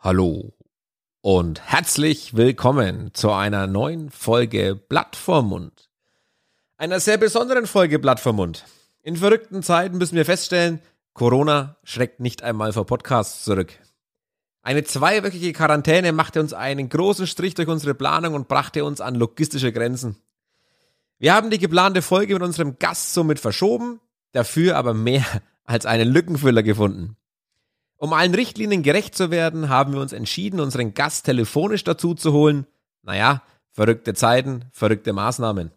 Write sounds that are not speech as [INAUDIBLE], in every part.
Hallo und herzlich willkommen zu einer neuen Folge Blatt vorm Mund. Einer sehr besonderen Folge Blatt vorm Mund. In verrückten Zeiten müssen wir feststellen, Corona schreckt nicht einmal vor Podcasts zurück. Eine zweiwöchige Quarantäne machte uns einen großen Strich durch unsere Planung und brachte uns an logistische Grenzen. Wir haben die geplante Folge mit unserem Gast somit verschoben, dafür aber mehr [LAUGHS] als einen Lückenfüller gefunden. Um allen Richtlinien gerecht zu werden, haben wir uns entschieden, unseren Gast telefonisch dazu zu holen. Naja, verrückte Zeiten, verrückte Maßnahmen.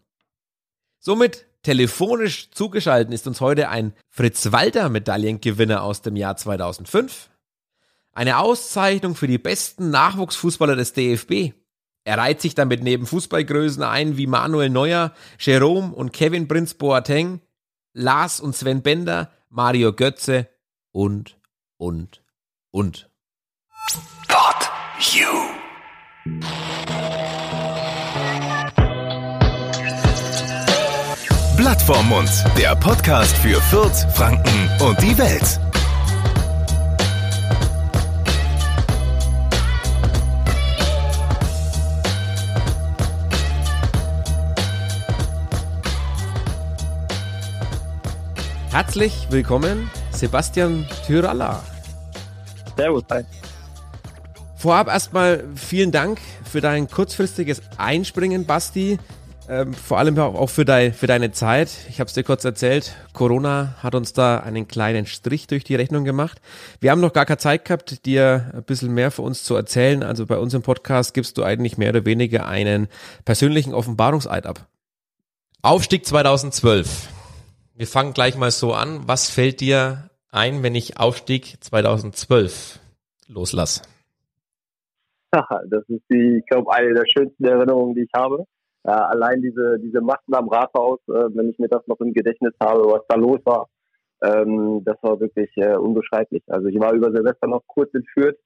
Somit telefonisch zugeschaltet ist uns heute ein Fritz Walter Medaillengewinner aus dem Jahr 2005. Eine Auszeichnung für die besten Nachwuchsfußballer des DFB. Er reiht sich damit neben Fußballgrößen ein wie Manuel Neuer, Jerome und Kevin Prinz Boateng, Lars und Sven Bender, Mario Götze und und, und. Pod You. Blatt vorm Mund, der Podcast für Fürth, Franken und die Welt. Herzlich willkommen, Sebastian Tyralla. Servus, hi. Vorab erstmal vielen Dank für dein kurzfristiges Einspringen, Basti. Ähm, vor allem auch für, dein, für deine Zeit. Ich habe es dir kurz erzählt, Corona hat uns da einen kleinen Strich durch die Rechnung gemacht. Wir haben noch gar keine Zeit gehabt, dir ein bisschen mehr für uns zu erzählen. Also bei uns im Podcast gibst du eigentlich mehr oder weniger einen persönlichen Offenbarungseid ab. Aufstieg 2012. Wir fangen gleich mal so an. Was fällt dir ein, wenn ich Aufstieg 2012 loslasse? Das ist die, ich glaube, eine der schönsten Erinnerungen, die ich habe. Äh, allein diese, diese Machten am Rathaus, äh, wenn ich mir das noch im Gedächtnis habe, was da los war, ähm, das war wirklich äh, unbeschreiblich. Also ich war über Silvester noch kurz entführt,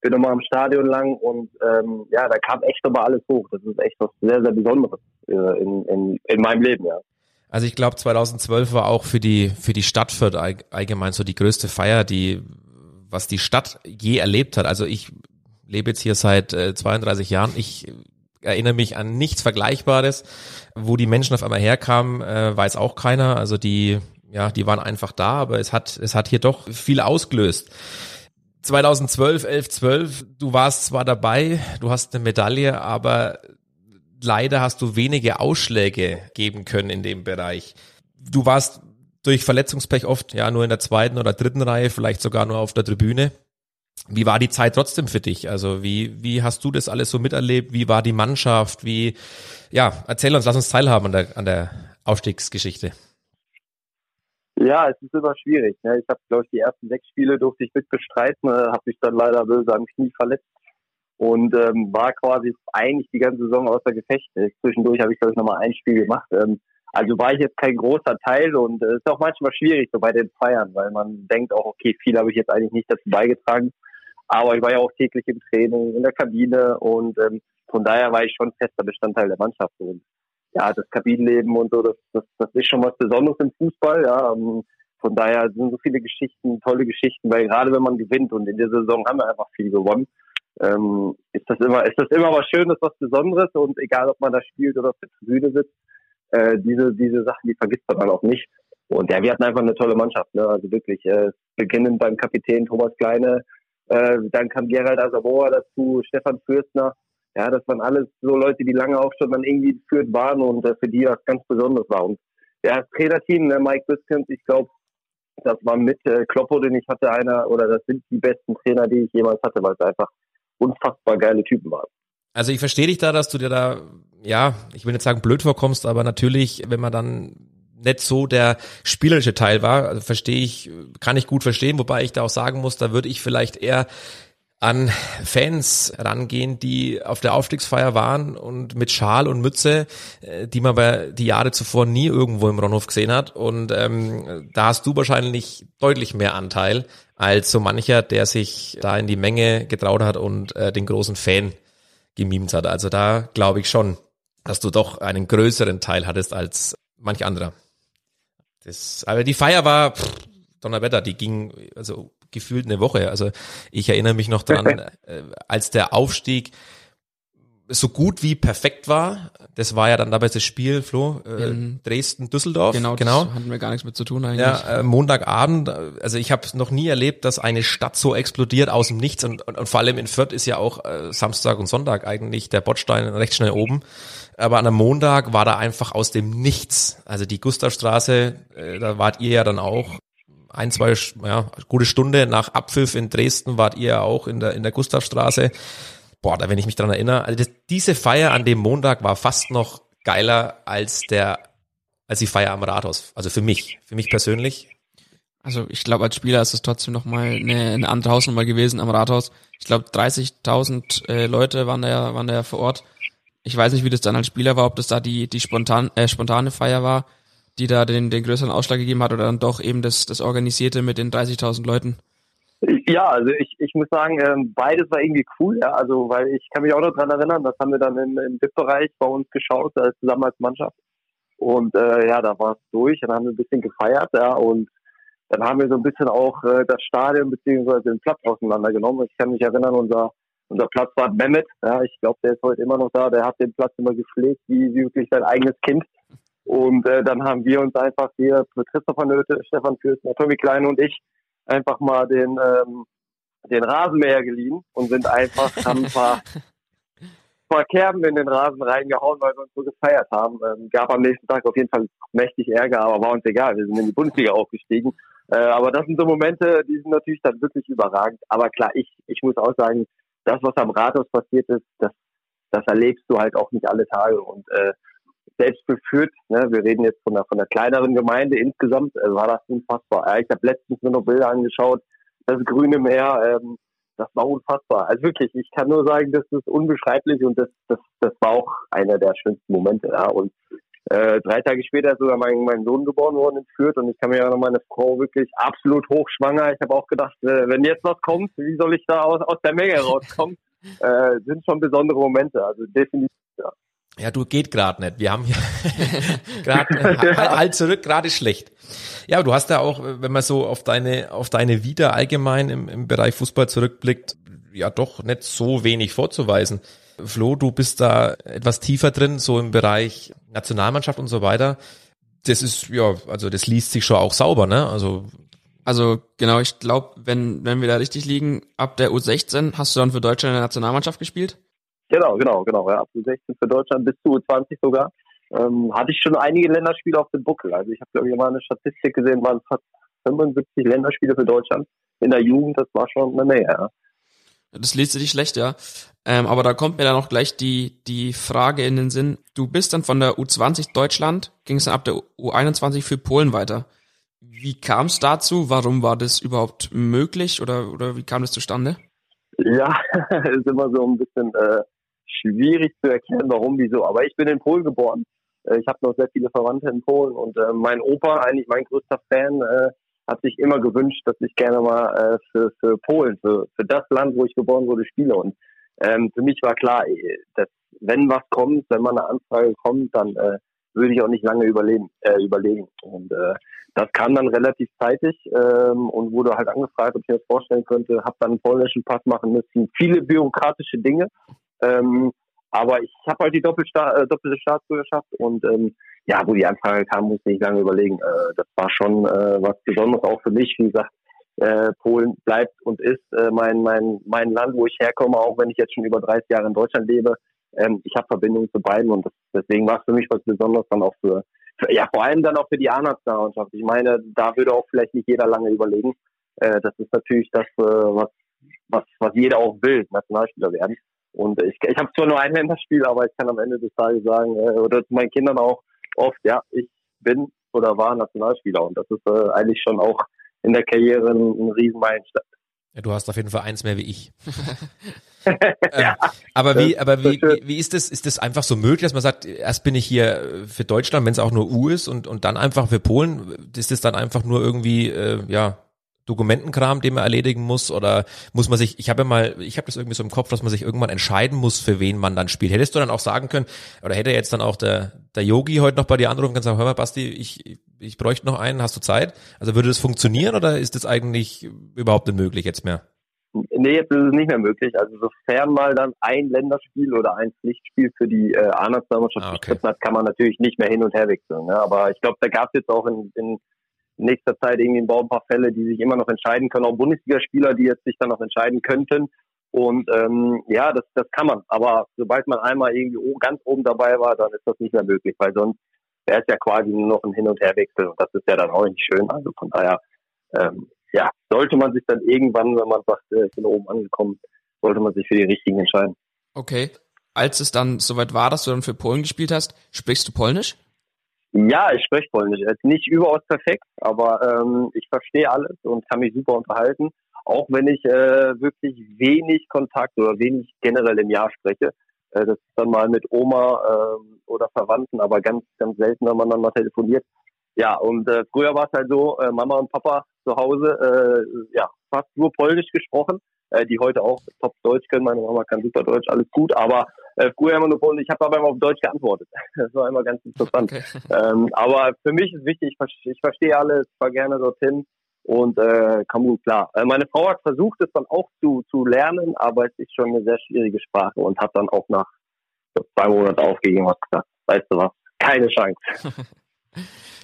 bin nochmal am Stadion lang und ähm, ja, da kam echt nochmal alles hoch. Das ist echt was sehr, sehr Besonderes äh, in, in, in meinem Leben, ja. Also ich glaube 2012 war auch für die für die Stadt Fürth allgemein so die größte Feier, die was die Stadt je erlebt hat. Also ich lebe jetzt hier seit äh, 32 Jahren. Ich erinnere mich an nichts Vergleichbares, wo die Menschen auf einmal herkamen, äh, weiß auch keiner. Also die ja, die waren einfach da, aber es hat es hat hier doch viel ausgelöst. 2012, 11, 12, du warst zwar dabei, du hast eine Medaille, aber leider hast du wenige Ausschläge geben können in dem Bereich. Du warst durch Verletzungspech oft ja nur in der zweiten oder dritten Reihe, vielleicht sogar nur auf der Tribüne. Wie war die Zeit trotzdem für dich? Also wie, wie hast du das alles so miterlebt? Wie war die Mannschaft? Wie, ja, erzähl uns, lass uns teilhaben an der, an der Aufstiegsgeschichte. Ja, es ist immer schwierig. Ne? Ich habe, glaube ich, die ersten sechs Spiele durfte ich mitbestreiten, äh, habe mich dann leider böse am Knie verletzt und ähm, war quasi eigentlich die ganze Saison außer Gefecht. Zwischendurch habe ich, glaube ich, nochmal ein Spiel gemacht. Ähm, also war ich jetzt kein großer Teil und es äh, ist auch manchmal schwierig so bei den Feiern, weil man denkt auch, okay, viel habe ich jetzt eigentlich nicht dazu beigetragen. Aber ich war ja auch täglich im Training, in der Kabine und ähm, von daher war ich schon fester Bestandteil der Mannschaft. Und ja, das Kabinenleben und so, das, das, das ist schon was Besonderes im Fußball. Ja, ähm, von daher sind so viele Geschichten, tolle Geschichten, weil gerade wenn man gewinnt und in der Saison haben wir einfach viel gewonnen, ähm, ist das immer, ist das immer was Schönes, was Besonderes und egal, ob man da spielt oder auf der Tribüne sitzt, äh, diese, diese Sachen, die vergisst man dann auch nicht. Und ja, wir hatten einfach eine tolle Mannschaft, ne? Also wirklich, äh, beginnend beim Kapitän Thomas Kleine, äh, dann kam Gerald Asaboa dazu, Stefan Fürstner. Ja, das waren alles so Leute, die lange auch schon dann irgendwie geführt waren und äh, für die was ganz Besonderes war. Und ja, das Trainerteam, ne, Mike Biskens, ich glaube, das war mit äh, Kloppo, den ich hatte, einer, oder das sind die besten Trainer, die ich jemals hatte, weil es einfach unfassbar geile Typen waren. Also ich verstehe dich da, dass du dir da, ja, ich will nicht sagen blöd vorkommst, aber natürlich, wenn man dann nicht so der spielerische Teil war, also verstehe ich, kann ich gut verstehen, wobei ich da auch sagen muss, da würde ich vielleicht eher an Fans rangehen, die auf der Aufstiegsfeier waren und mit Schal und Mütze, äh, die man bei die Jahre zuvor nie irgendwo im Ronhof gesehen hat. Und ähm, da hast du wahrscheinlich deutlich mehr Anteil als so mancher, der sich da in die Menge getraut hat und äh, den großen Fan gemimt hat. Also da glaube ich schon, dass du doch einen größeren Teil hattest als manch anderer. Das, aber die Feier war pff, Donnerwetter, die ging, also gefühlt eine Woche. Also ich erinnere mich noch dran, [LAUGHS] äh, als der Aufstieg so gut wie perfekt war. Das war ja dann dabei das Spiel, Flo, äh, Dresden, Düsseldorf. Genau, genau. hatten wir gar nichts mit zu tun eigentlich. Ja, äh, Montagabend, äh, also ich habe noch nie erlebt, dass eine Stadt so explodiert aus dem Nichts und, und, und vor allem in Fürth ist ja auch äh, Samstag und Sonntag eigentlich der Bordstein recht schnell oben. Aber an einem Montag war da einfach aus dem Nichts. Also die Gustavstraße, äh, da wart ihr ja dann auch ein, zwei, ja, gute Stunde nach Abpfiff in Dresden wart ihr ja auch in der, in der Gustavstraße boah, da wenn ich mich dran erinnere, also das, diese Feier an dem Montag war fast noch geiler als der, als die Feier am Rathaus. Also für mich, für mich persönlich. Also ich glaube, als Spieler ist es trotzdem nochmal eine, eine andere Hausnummer gewesen am Rathaus. Ich glaube, 30.000 äh, Leute waren da, ja, waren da vor Ort. Ich weiß nicht, wie das dann als Spieler war, ob das da die, die spontan, äh, spontane Feier war, die da den, den größeren Ausschlag gegeben hat oder dann doch eben das, das Organisierte mit den 30.000 Leuten. Ja, also ich, ich muss sagen, ähm, beides war irgendwie cool, ja. Also weil ich kann mich auch noch dran erinnern, das haben wir dann im, im VIP-Bereich bei uns geschaut, äh, zusammen als Mannschaft. Und äh, ja, da war es durch, dann haben wir ein bisschen gefeiert, ja, und dann haben wir so ein bisschen auch äh, das Stadion beziehungsweise den Platz auseinandergenommen. Ich kann mich erinnern, unser unser Platz war Mehmet, ja, ich glaube, der ist heute immer noch da, der hat den Platz immer gepflegt, wie, wie wirklich sein eigenes Kind. Und äh, dann haben wir uns einfach hier, Christopher Nöte, Stefan Fürsten, Tommy Kleine und ich, einfach mal den, ähm, den Rasenmäher geliehen und sind einfach, haben ein paar, [LAUGHS] paar Kerben in den Rasen reingehauen, weil wir uns so gefeiert haben. Ähm, gab am nächsten Tag auf jeden Fall mächtig Ärger, aber war uns egal. Wir sind in die Bundesliga aufgestiegen. Äh, aber das sind so Momente, die sind natürlich dann wirklich überragend. Aber klar, ich, ich muss auch sagen, das, was am Rathaus passiert ist, das, das erlebst du halt auch nicht alle Tage. Und äh, selbst geführt. Ne? Wir reden jetzt von einer, von einer kleineren Gemeinde insgesamt. Äh, war das unfassbar. Ja, ich habe letztens mir noch Bilder angeschaut. Das grüne Meer, ähm, das war unfassbar. Also wirklich, ich kann nur sagen, das ist unbeschreiblich und das, das, das war auch einer der schönsten Momente. Ja? Und äh, drei Tage später ist sogar mein, mein Sohn geboren worden in Fürth und ich kann mir ja noch meine Frau wirklich absolut hochschwanger. Ich habe auch gedacht, äh, wenn jetzt was kommt, wie soll ich da aus, aus der Menge rauskommen? [LAUGHS] äh, sind schon besondere Momente. Also definitiv. Ja. Ja, du geht gerade nicht. Wir haben hier [LAUGHS] gerade äh, halt, halt zurück, gerade schlecht. Ja, du hast ja auch, wenn man so auf deine auf deine Vita allgemein im, im Bereich Fußball zurückblickt, ja doch nicht so wenig vorzuweisen. Flo, du bist da etwas tiefer drin, so im Bereich Nationalmannschaft und so weiter. Das ist ja, also das liest sich schon auch sauber, ne? Also also genau, ich glaube, wenn wenn wir da richtig liegen, ab der U16 hast du dann für Deutschland in der Nationalmannschaft gespielt? Genau, genau, genau. Ja, ab 16 für Deutschland bis zu 20 sogar. Ähm, hatte ich schon einige Länderspiele auf dem Buckel. Also ich habe, glaube ich, mal eine Statistik gesehen, waren fast 75 Länderspiele für Deutschland in der Jugend. Das war schon eine Menge, ja. Das liest sich schlecht, ja. Ähm, aber da kommt mir dann auch gleich die, die Frage in den Sinn. Du bist dann von der U20 Deutschland, ging es dann ab der U21 für Polen weiter. Wie kam es dazu? Warum war das überhaupt möglich oder, oder wie kam das zustande? Ja, [LAUGHS] ist immer so ein bisschen äh, schwierig zu erklären, warum, wieso. Aber ich bin in Polen geboren. Äh, ich habe noch sehr viele Verwandte in Polen und äh, mein Opa, eigentlich mein größter Fan, äh, hat sich immer gewünscht, dass ich gerne mal äh, für, für Polen, für, für das Land, wo ich geboren wurde, spiele. Und ähm, für mich war klar, äh, dass wenn was kommt, wenn mal eine Anfrage kommt, dann äh, würde ich auch nicht lange überleben, äh, überlegen. Und äh, das kam dann relativ zeitig ähm, und wurde halt angefragt, ob ich mir das vorstellen könnte. Habe dann einen polnischen Pass machen müssen. Viele bürokratische Dinge. Ähm, aber ich habe halt die Doppelsta äh, doppelte Staatsbürgerschaft und ähm, ja, wo die Anfrage kam, musste ich lange überlegen. Äh, das war schon äh, was Besonderes auch für mich. Wie gesagt, äh, Polen bleibt und ist äh, mein, mein, mein Land, wo ich herkomme, auch wenn ich jetzt schon über 30 Jahre in Deutschland lebe. Ähm, ich habe Verbindungen zu beiden und das, deswegen war es für mich was Besonderes dann auch für, für ja vor allem dann auch für die A-Nationalmannschaft. Ich meine, da würde auch vielleicht nicht jeder lange überlegen. Äh, das ist natürlich das, äh, was, was, was jeder auch will, Nationalspieler werden. Und ich, ich habe zwar nur ein Länderspiel, aber ich kann am Ende des Tages sagen, äh, oder zu meinen Kindern auch oft, ja, ich bin oder war Nationalspieler. Und das ist äh, eigentlich schon auch in der Karriere ein, ein Riesenmeilenstein. Ja, du hast auf jeden Fall eins mehr wie ich. [LAUGHS] ähm, aber wie, aber wie, wie, wie ist das? Ist das einfach so möglich, dass man sagt, erst bin ich hier für Deutschland, wenn es auch nur U ist, und und dann einfach für Polen? Ist das dann einfach nur irgendwie, äh, ja, Dokumentenkram, den man erledigen muss? Oder muss man sich, ich habe ja mal, ich habe das irgendwie so im Kopf, dass man sich irgendwann entscheiden muss, für wen man dann spielt. Hättest du dann auch sagen können, oder hätte jetzt dann auch der, der Yogi heute noch bei dir anrufen kann und sagen, hör mal, Basti, ich, ich bräuchte noch einen, hast du Zeit? Also würde das funktionieren oder ist das eigentlich überhaupt nicht möglich jetzt mehr? Nee, jetzt ist es nicht mehr möglich. Also sofern mal dann ein Länderspiel oder ein Pflichtspiel für die äh, A-Nationalmannschaft ah, okay. hat, kann man natürlich nicht mehr hin und her wechseln. Ne? Aber ich glaube, da gab es jetzt auch in, in nächster Zeit irgendwie ein paar Fälle, die sich immer noch entscheiden können, auch Bundesligaspieler, die jetzt sich dann noch entscheiden könnten. Und ähm, ja, das, das kann man. Aber sobald man einmal irgendwie ganz oben dabei war, dann ist das nicht mehr möglich, weil sonst wäre es ja quasi nur noch ein Hin- und Herwechsel. Und das ist ja dann auch nicht schön. Also von daher ähm, ja, sollte man sich dann irgendwann, wenn man sagt, äh, ich bin oben angekommen, sollte man sich für die richtigen entscheiden. Okay. Als es dann soweit war, dass du dann für Polen gespielt hast, sprichst du Polnisch? Ja, ich spreche Polnisch. Es ist nicht überaus perfekt, aber ähm, ich verstehe alles und kann mich super unterhalten. Auch wenn ich äh, wirklich wenig Kontakt oder wenig generell im Jahr spreche. Äh, das ist dann mal mit Oma äh, oder Verwandten, aber ganz, ganz selten, wenn man dann mal telefoniert. Ja, und äh, früher war es halt so, äh, Mama und Papa zu Hause, äh, ja, fast nur Polnisch gesprochen, äh, die heute auch top Deutsch können. Meine Mama kann super Deutsch, alles gut, aber äh, früher immer nur Polnisch. Ich habe aber immer auf Deutsch geantwortet. [LAUGHS] Das war immer ganz interessant. Okay. Ähm, aber für mich ist wichtig, ich, ich verstehe alles, fahre gerne dorthin und äh, kam gut klar. Äh, meine Frau hat versucht, es dann auch zu, zu lernen, aber es ist schon eine sehr schwierige Sprache und hat dann auch nach zwei Monaten aufgegeben und gesagt, weißt du was, keine Chance. [LAUGHS]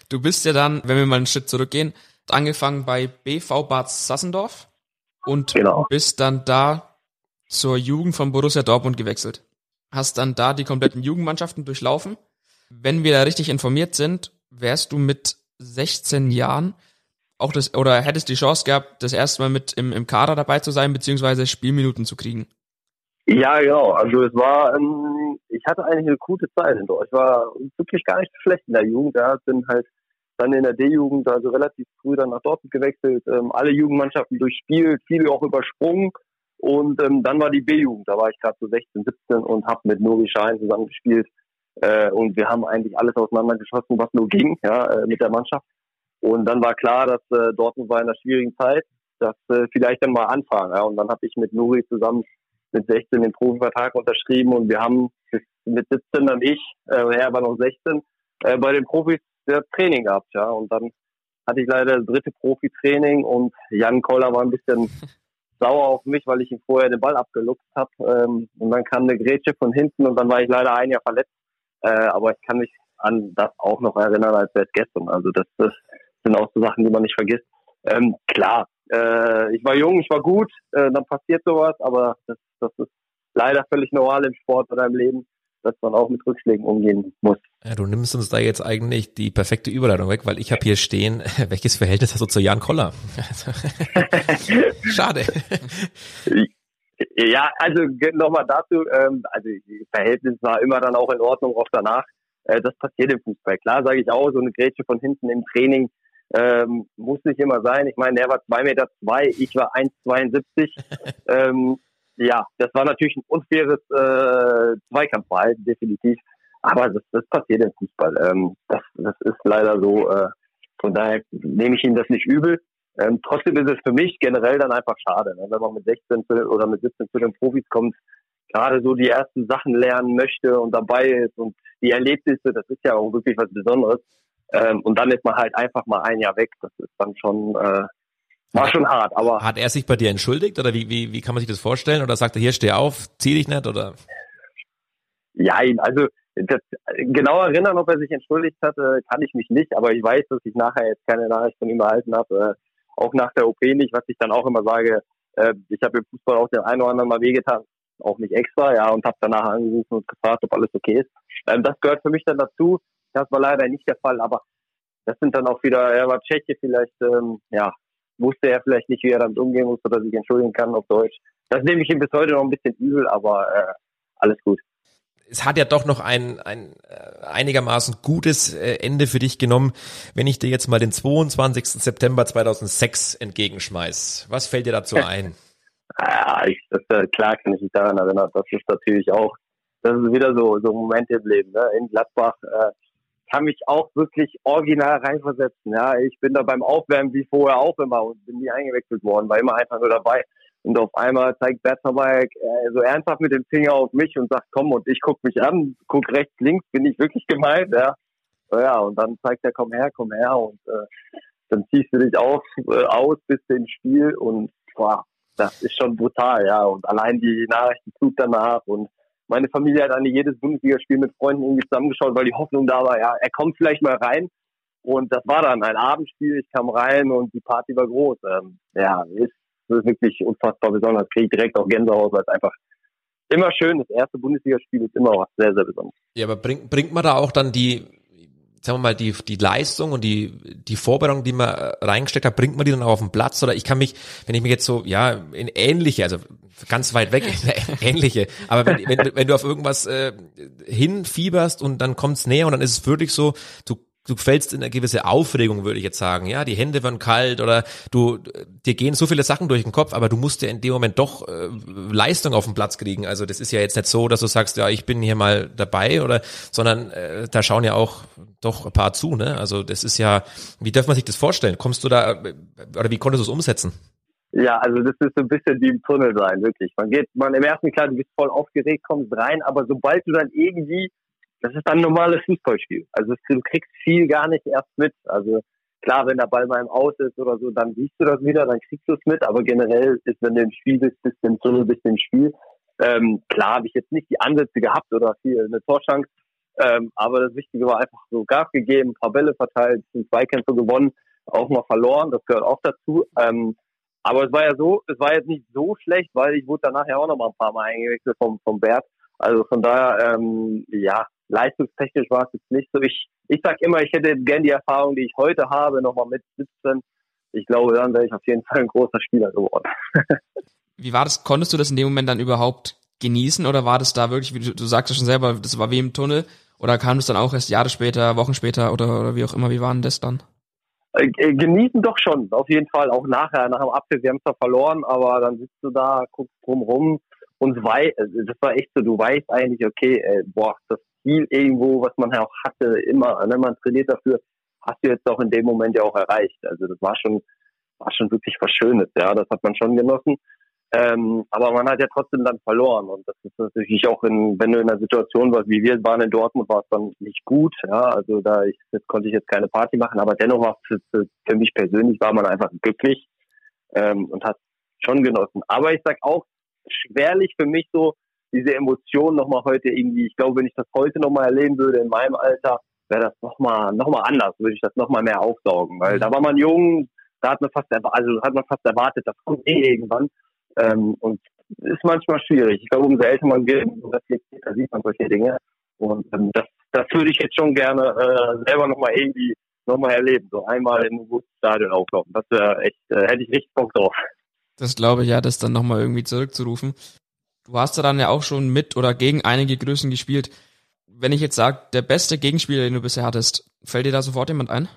Du bist ja dann, wenn wir mal einen Schritt zurückgehen, angefangen bei BV Bad Sassendorf und genau. bist dann da zur Jugend von Borussia Dortmund gewechselt. Hast dann da die kompletten Jugendmannschaften durchlaufen. Wenn wir da richtig informiert sind, wärst du mit 16 Jahren auch das, oder hättest die Chance gehabt, das erste Mal mit im, im Kader dabei zu sein, beziehungsweise Spielminuten zu kriegen. Ja, genau. Also es war, ähm, ich hatte eigentlich eine gute Zeit in. Ich war wirklich gar nicht schlecht in der Jugend. Da bin halt dann in der D-Jugend, also relativ früh dann nach Dortmund gewechselt, ähm, alle Jugendmannschaften durchspielt, viele auch übersprungen. Und ähm, dann war die B-Jugend, da war ich gerade so 16, 17 und habe mit Nuri Schein zusammen gespielt. Äh, und wir haben eigentlich alles auseinandergeschossen, was nur ging, ja, äh, mit der Mannschaft. Und dann war klar, dass äh, Dortmund war in einer schwierigen Zeit, dass äh, vielleicht dann mal anfangen. Ja. Und dann habe ich mit Nuri zusammen mit 16 den Profivertrag unterschrieben und wir haben mit 17 dann ich, äh, er war noch 16, äh, bei den Profis das Training gehabt, ja. Und dann hatte ich leider das dritte Profi-Training und Jan Koller war ein bisschen [LAUGHS] sauer auf mich, weil ich ihm vorher den Ball abgeluchst habe. Ähm, und dann kam eine Grätsche von hinten und dann war ich leider ein Jahr verletzt. Äh, aber ich kann mich an das auch noch erinnern, als wäre es gestern. Also das, das sind auch so Sachen, die man nicht vergisst. Ähm, klar, äh, ich war jung, ich war gut, äh, dann passiert sowas, aber das, das ist leider völlig normal im Sport oder im Leben dass man auch mit Rückschlägen umgehen muss. Ja, du nimmst uns da jetzt eigentlich die perfekte Überleitung weg, weil ich habe hier stehen, [LAUGHS] welches Verhältnis hast du zu Jan Koller? [LAUGHS] Schade. Ja, also nochmal dazu, ähm, also Verhältnis war immer dann auch in Ordnung, auch danach. Äh, das passiert im Fußball. Klar sage ich auch, so eine Grätsche von hinten im Training ähm, muss nicht immer sein. Ich meine, der war zwei Meter, zwei, ich war 1,72. [LAUGHS] ähm, ja, das war natürlich ein unfaires äh, Zweikampfverhalten, definitiv. Aber das, das passiert im Fußball. Ähm, das, das ist leider so. Äh, von daher nehme ich ihm das nicht übel. Ähm, trotzdem ist es für mich generell dann einfach schade, ne? wenn man mit 16 zu, oder mit 17 zu den Profis kommt, gerade so die ersten Sachen lernen möchte und dabei ist und die Erlebnisse, das ist ja auch wirklich was Besonderes. Ähm, und dann ist man halt einfach mal ein Jahr weg. Das ist dann schon äh, war schon hart, aber. Hat er sich bei dir entschuldigt oder wie, wie, wie kann man sich das vorstellen? Oder sagt er, hier, steh auf, zieh dich nicht oder? Ja, also das, genau erinnern, ob er sich entschuldigt hat, äh, kann ich mich nicht, aber ich weiß, dass ich nachher jetzt keine Nachricht von ihm erhalten habe, äh, auch nach der OP nicht, was ich dann auch immer sage, äh, ich habe im Fußball auch den einen oder anderen mal wehgetan, auch nicht extra, ja, und habe danach angerufen und gefragt, ob alles okay ist. Ähm, das gehört für mich dann dazu. Das war leider nicht der Fall, aber das sind dann auch wieder, er war Tscheche vielleicht, ähm, ja, wusste er vielleicht nicht, wie er damit umgehen muss oder sich entschuldigen kann auf Deutsch. Das nehme ich ihm bis heute noch ein bisschen übel, aber äh, alles gut. Es hat ja doch noch ein, ein äh, einigermaßen gutes äh, Ende für dich genommen, wenn ich dir jetzt mal den 22. September 2006 entgegenschmeiß. Was fällt dir dazu [LAUGHS] ein? ja, ich, das, äh, klar kann ich mich daran erinnern. Das ist natürlich auch, das ist wieder so, so Momente im Leben. Ne? In Gladbach äh, kann mich auch wirklich original reinversetzen. Ja, ich bin da beim Aufwärmen wie vorher auch immer und bin nie eingewechselt worden, war immer einfach nur dabei. Und auf einmal zeigt Bert vorbei äh, so ernsthaft mit dem Finger auf mich und sagt, komm, und ich guck mich an, guck rechts, links, bin ich wirklich gemeint, ja. Ja, und dann zeigt er, komm her, komm her und äh, dann ziehst du dich auf, äh, aus, bist ins Spiel und boah, das ist schon brutal, ja. Und allein die Nachrichtenflut danach und meine Familie hat eigentlich jedes Bundesligaspiel mit Freunden irgendwie zusammengeschaut, weil die Hoffnung da war, ja, er kommt vielleicht mal rein. Und das war dann ein Abendspiel, ich kam rein und die Party war groß. Ähm, ja, ist, ist wirklich unfassbar besonders. Kriege ich direkt auch Gänsehaut, weil es einfach immer schön, das erste Bundesligaspiel ist immer was sehr, sehr besonderes. Ja, aber bringt, bringt man da auch dann die, sagen wir mal, die, die Leistung und die, die Vorbereitung, die man äh, reingesteckt hat, bringt man die dann auch auf den Platz? Oder ich kann mich, wenn ich mich jetzt so, ja, in ähnliche, also ganz weit weg, [LAUGHS] ähnliche, aber wenn, wenn, wenn du auf irgendwas äh, hinfieberst und dann kommt's näher und dann ist es wirklich so, du du fällst in eine gewisse Aufregung, würde ich jetzt sagen. Ja, die Hände werden kalt oder du, dir gehen so viele Sachen durch den Kopf, aber du musst ja in dem Moment doch äh, Leistung auf den Platz kriegen. Also das ist ja jetzt nicht so, dass du sagst, ja, ich bin hier mal dabei oder, sondern äh, da schauen ja auch doch ein paar zu, ne? Also das ist ja, wie darf man sich das vorstellen? Kommst du da, oder wie konntest du es umsetzen? Ja, also das ist so ein bisschen wie im Tunnel sein, wirklich. Man geht, man im ersten klar, du bist voll aufgeregt, kommst rein, aber sobald du dann irgendwie das ist dann ein normales Fußballspiel. Also du kriegst viel gar nicht erst mit. Also klar, wenn der Ball mal im Aus ist oder so, dann siehst du das wieder, dann kriegst du es mit. Aber generell ist, wenn du im Spiel bist, bist du im Tunnel, bist du im Spiel. Ähm, klar habe ich jetzt nicht die Ansätze gehabt oder viel eine Torschance. Ähm, aber das Wichtige war einfach so Gas gegeben, ein paar Bälle verteilt, sind Zweikämpfe gewonnen, auch mal verloren, das gehört auch dazu. Ähm, aber es war ja so, es war jetzt nicht so schlecht, weil ich wurde danach ja auch noch mal ein paar Mal eingewechselt vom, vom Bert. Also von daher, ähm, ja, leistungstechnisch war es jetzt nicht so. Ich, ich sag immer, ich hätte gern die Erfahrung, die ich heute habe, nochmal mit 17. Ich glaube, dann wäre ich auf jeden Fall ein großer Spieler geworden. [LAUGHS] wie war das? Konntest du das in dem Moment dann überhaupt genießen oder war das da wirklich, wie du, du sagst ja schon selber, das war wie im Tunnel? Oder kam das dann auch erst Jahre später, Wochen später oder, oder wie auch immer? Wie war denn das dann? Äh, äh, genießen doch schon, auf jeden Fall, auch nachher, nach dem Abpfiff, wir haben zwar verloren, aber dann sitzt du da, guckst drumrum und wei also das war echt so, du weißt eigentlich, okay, äh, boah, das Ziel irgendwo, was man ja auch hatte, immer, wenn ne, man trainiert dafür, hast du jetzt auch in dem Moment ja auch erreicht. Also das war schon, war schon wirklich was Schönes, ja, das hat man schon genossen. Ähm, aber man hat ja trotzdem dann verloren und das ist natürlich auch in, wenn du in einer Situation warst, wie wir waren in Dortmund, war es dann nicht gut, ja, also da ich, das konnte ich jetzt keine Party machen, aber dennoch war für, für, für mich persönlich war man einfach glücklich ähm, und hat schon genossen. Aber ich sag auch, schwerlich für mich so, diese Emotionen nochmal heute irgendwie, ich glaube, wenn ich das heute nochmal erleben würde in meinem Alter, wäre das nochmal noch mal anders, würde ich das nochmal mehr aufsaugen. Weil da war man jung, da hat man fast, also hat man fast erwartet, das kommt eh irgendwann. Ähm, und ist manchmal schwierig. Ich glaube, umso älter man wird, umso reflektierter sieht man solche Dinge. Und ähm, das, das würde ich jetzt schon gerne äh, selber nochmal irgendwie nochmal erleben. So einmal in einem Stadion auflaufen. Das wäre echt, äh, hätte ich richtig Bock drauf. Das glaube ich ja, das dann nochmal irgendwie zurückzurufen. Du hast da dann ja auch schon mit oder gegen einige Größen gespielt. Wenn ich jetzt sage, der beste Gegenspieler, den du bisher hattest, fällt dir da sofort jemand ein?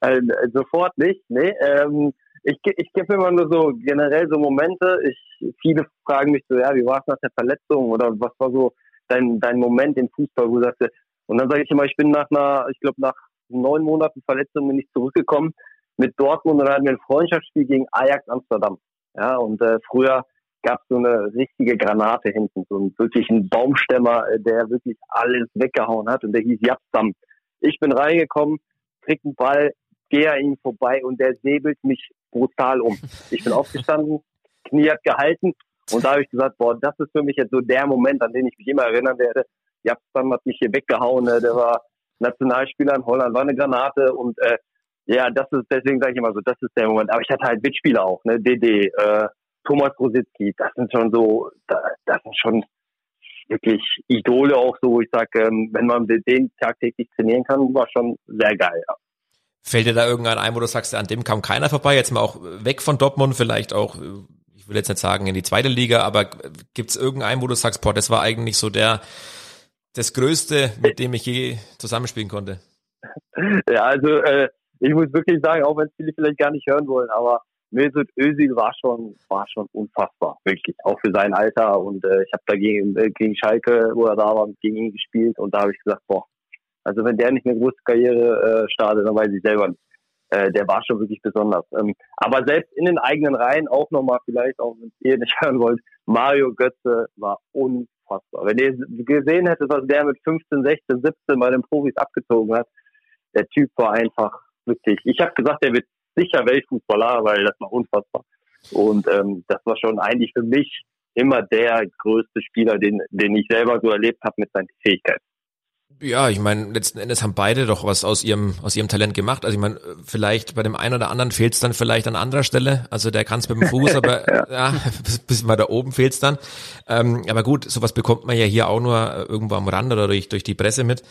Äh, sofort nicht, nee. Ähm, ich, ich gebe immer nur so generell so Momente. Ich, viele fragen mich so, ja, wie war es nach der Verletzung oder was war so dein, dein Moment im Fußball, wo du sagst, und dann sage ich immer, ich bin nach einer, ich glaube nach neun Monaten Verletzung bin ich zurückgekommen mit Dortmund und dann hatten wir ein Freundschaftsspiel gegen Ajax Amsterdam. Ja, und äh, früher gab es so eine richtige Granate hinten, so einen wirklichen Baumstämmer, äh, der wirklich alles weggehauen hat und der hieß Japsam. Ich bin reingekommen, krieg einen Ball, gehe an ihm vorbei und der säbelt mich brutal um. Ich bin [LAUGHS] aufgestanden, Knie hat gehalten und da habe ich gesagt, boah, das ist für mich jetzt so der Moment, an den ich mich immer erinnern werde. Japsam hat mich hier weggehauen, ne? der war Nationalspieler in Holland, war eine Granate und äh, ja, das ist, deswegen sage ich immer so, das ist der Moment. Aber ich hatte halt Mitspieler auch, ne, DD, äh, Thomas Rositzky, das sind schon so, das sind schon wirklich Idole auch so, wo ich sage, ähm, wenn man mit denen tagtäglich trainieren kann, war schon sehr geil. Ja. Fällt dir da irgendein ein, wo du sagst, an dem kam keiner vorbei, jetzt mal auch weg von Dortmund, vielleicht auch, ich will jetzt nicht sagen in die zweite Liga, aber gibt es irgendeinen, wo du sagst, boah, das war eigentlich so der, das Größte, mit dem ich je zusammenspielen konnte? Ja, also äh, ich muss wirklich sagen, auch wenn es viele vielleicht gar nicht hören wollen, aber Mesut Özil war schon, war schon unfassbar, wirklich, auch für sein Alter. Und äh, ich habe da gegen, äh, gegen Schalke, wo er da war, gegen ihn gespielt und da habe ich gesagt, boah, also wenn der nicht eine große Karriere äh, startet, dann weiß ich selber nicht. äh, der war schon wirklich besonders. Ähm, aber selbst in den eigenen Reihen auch nochmal vielleicht, auch wenn ihr nicht [LAUGHS] hören wollt, Mario Götze war unfassbar. Wenn ihr gesehen hättet, was der mit 15, 16, 17 bei den Profis abgezogen hat, der Typ war einfach wirklich. Ich habe gesagt, der wird sicher Weltfußballer, weil das war unfassbar. Und ähm, das war schon eigentlich für mich immer der größte Spieler, den, den ich selber so erlebt habe mit seinen Fähigkeiten. Ja, ich meine, letzten Endes haben beide doch was aus ihrem aus ihrem Talent gemacht. Also ich meine, vielleicht bei dem einen oder anderen fehlt es dann vielleicht an anderer Stelle. Also der kann es mit dem Fuß, [LAUGHS] aber ja. ja, bis, bis weiter oben fehlt es dann. Ähm, aber gut, sowas bekommt man ja hier auch nur irgendwo am Rand oder durch durch die Presse mit.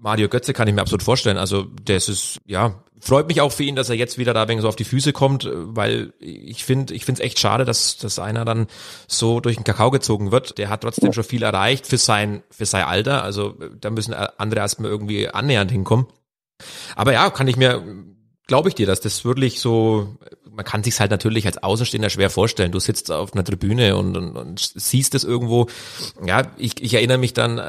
Mario Götze kann ich mir absolut vorstellen. Also das ist ja freut mich auch für ihn, dass er jetzt wieder da wegen so auf die Füße kommt, weil ich finde, ich finde es echt schade, dass, dass einer dann so durch den Kakao gezogen wird. Der hat trotzdem schon viel erreicht für sein, für sein Alter. Also da müssen andere erstmal irgendwie annähernd hinkommen. Aber ja, kann ich mir, glaube ich dir, dass das wirklich so man kann sich halt natürlich als Außenstehender schwer vorstellen. Du sitzt auf einer Tribüne und, und, und siehst es irgendwo. Ja, ich, ich erinnere mich dann äh,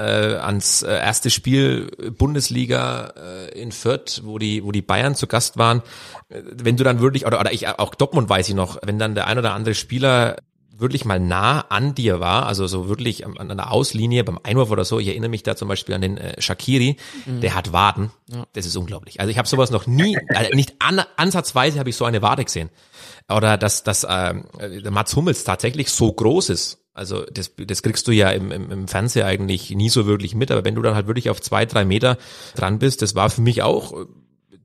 ans äh, erste Spiel Bundesliga äh, in Fürth, wo die, wo die Bayern zu Gast waren. Wenn du dann wirklich, oder, oder ich auch Dortmund weiß ich noch, wenn dann der ein oder andere Spieler wirklich mal nah an dir war, also so wirklich an, an der Auslinie beim Einwurf oder so. Ich erinnere mich da zum Beispiel an den äh, Shakiri, mhm. der hat Waden. Ja. Das ist unglaublich. Also ich habe sowas noch nie, also nicht an, ansatzweise habe ich so eine Wade gesehen. Oder dass, dass äh, der Mats Hummels tatsächlich so groß ist. Also das, das kriegst du ja im, im, im Fernsehen eigentlich nie so wirklich mit, aber wenn du dann halt wirklich auf zwei, drei Meter dran bist, das war für mich auch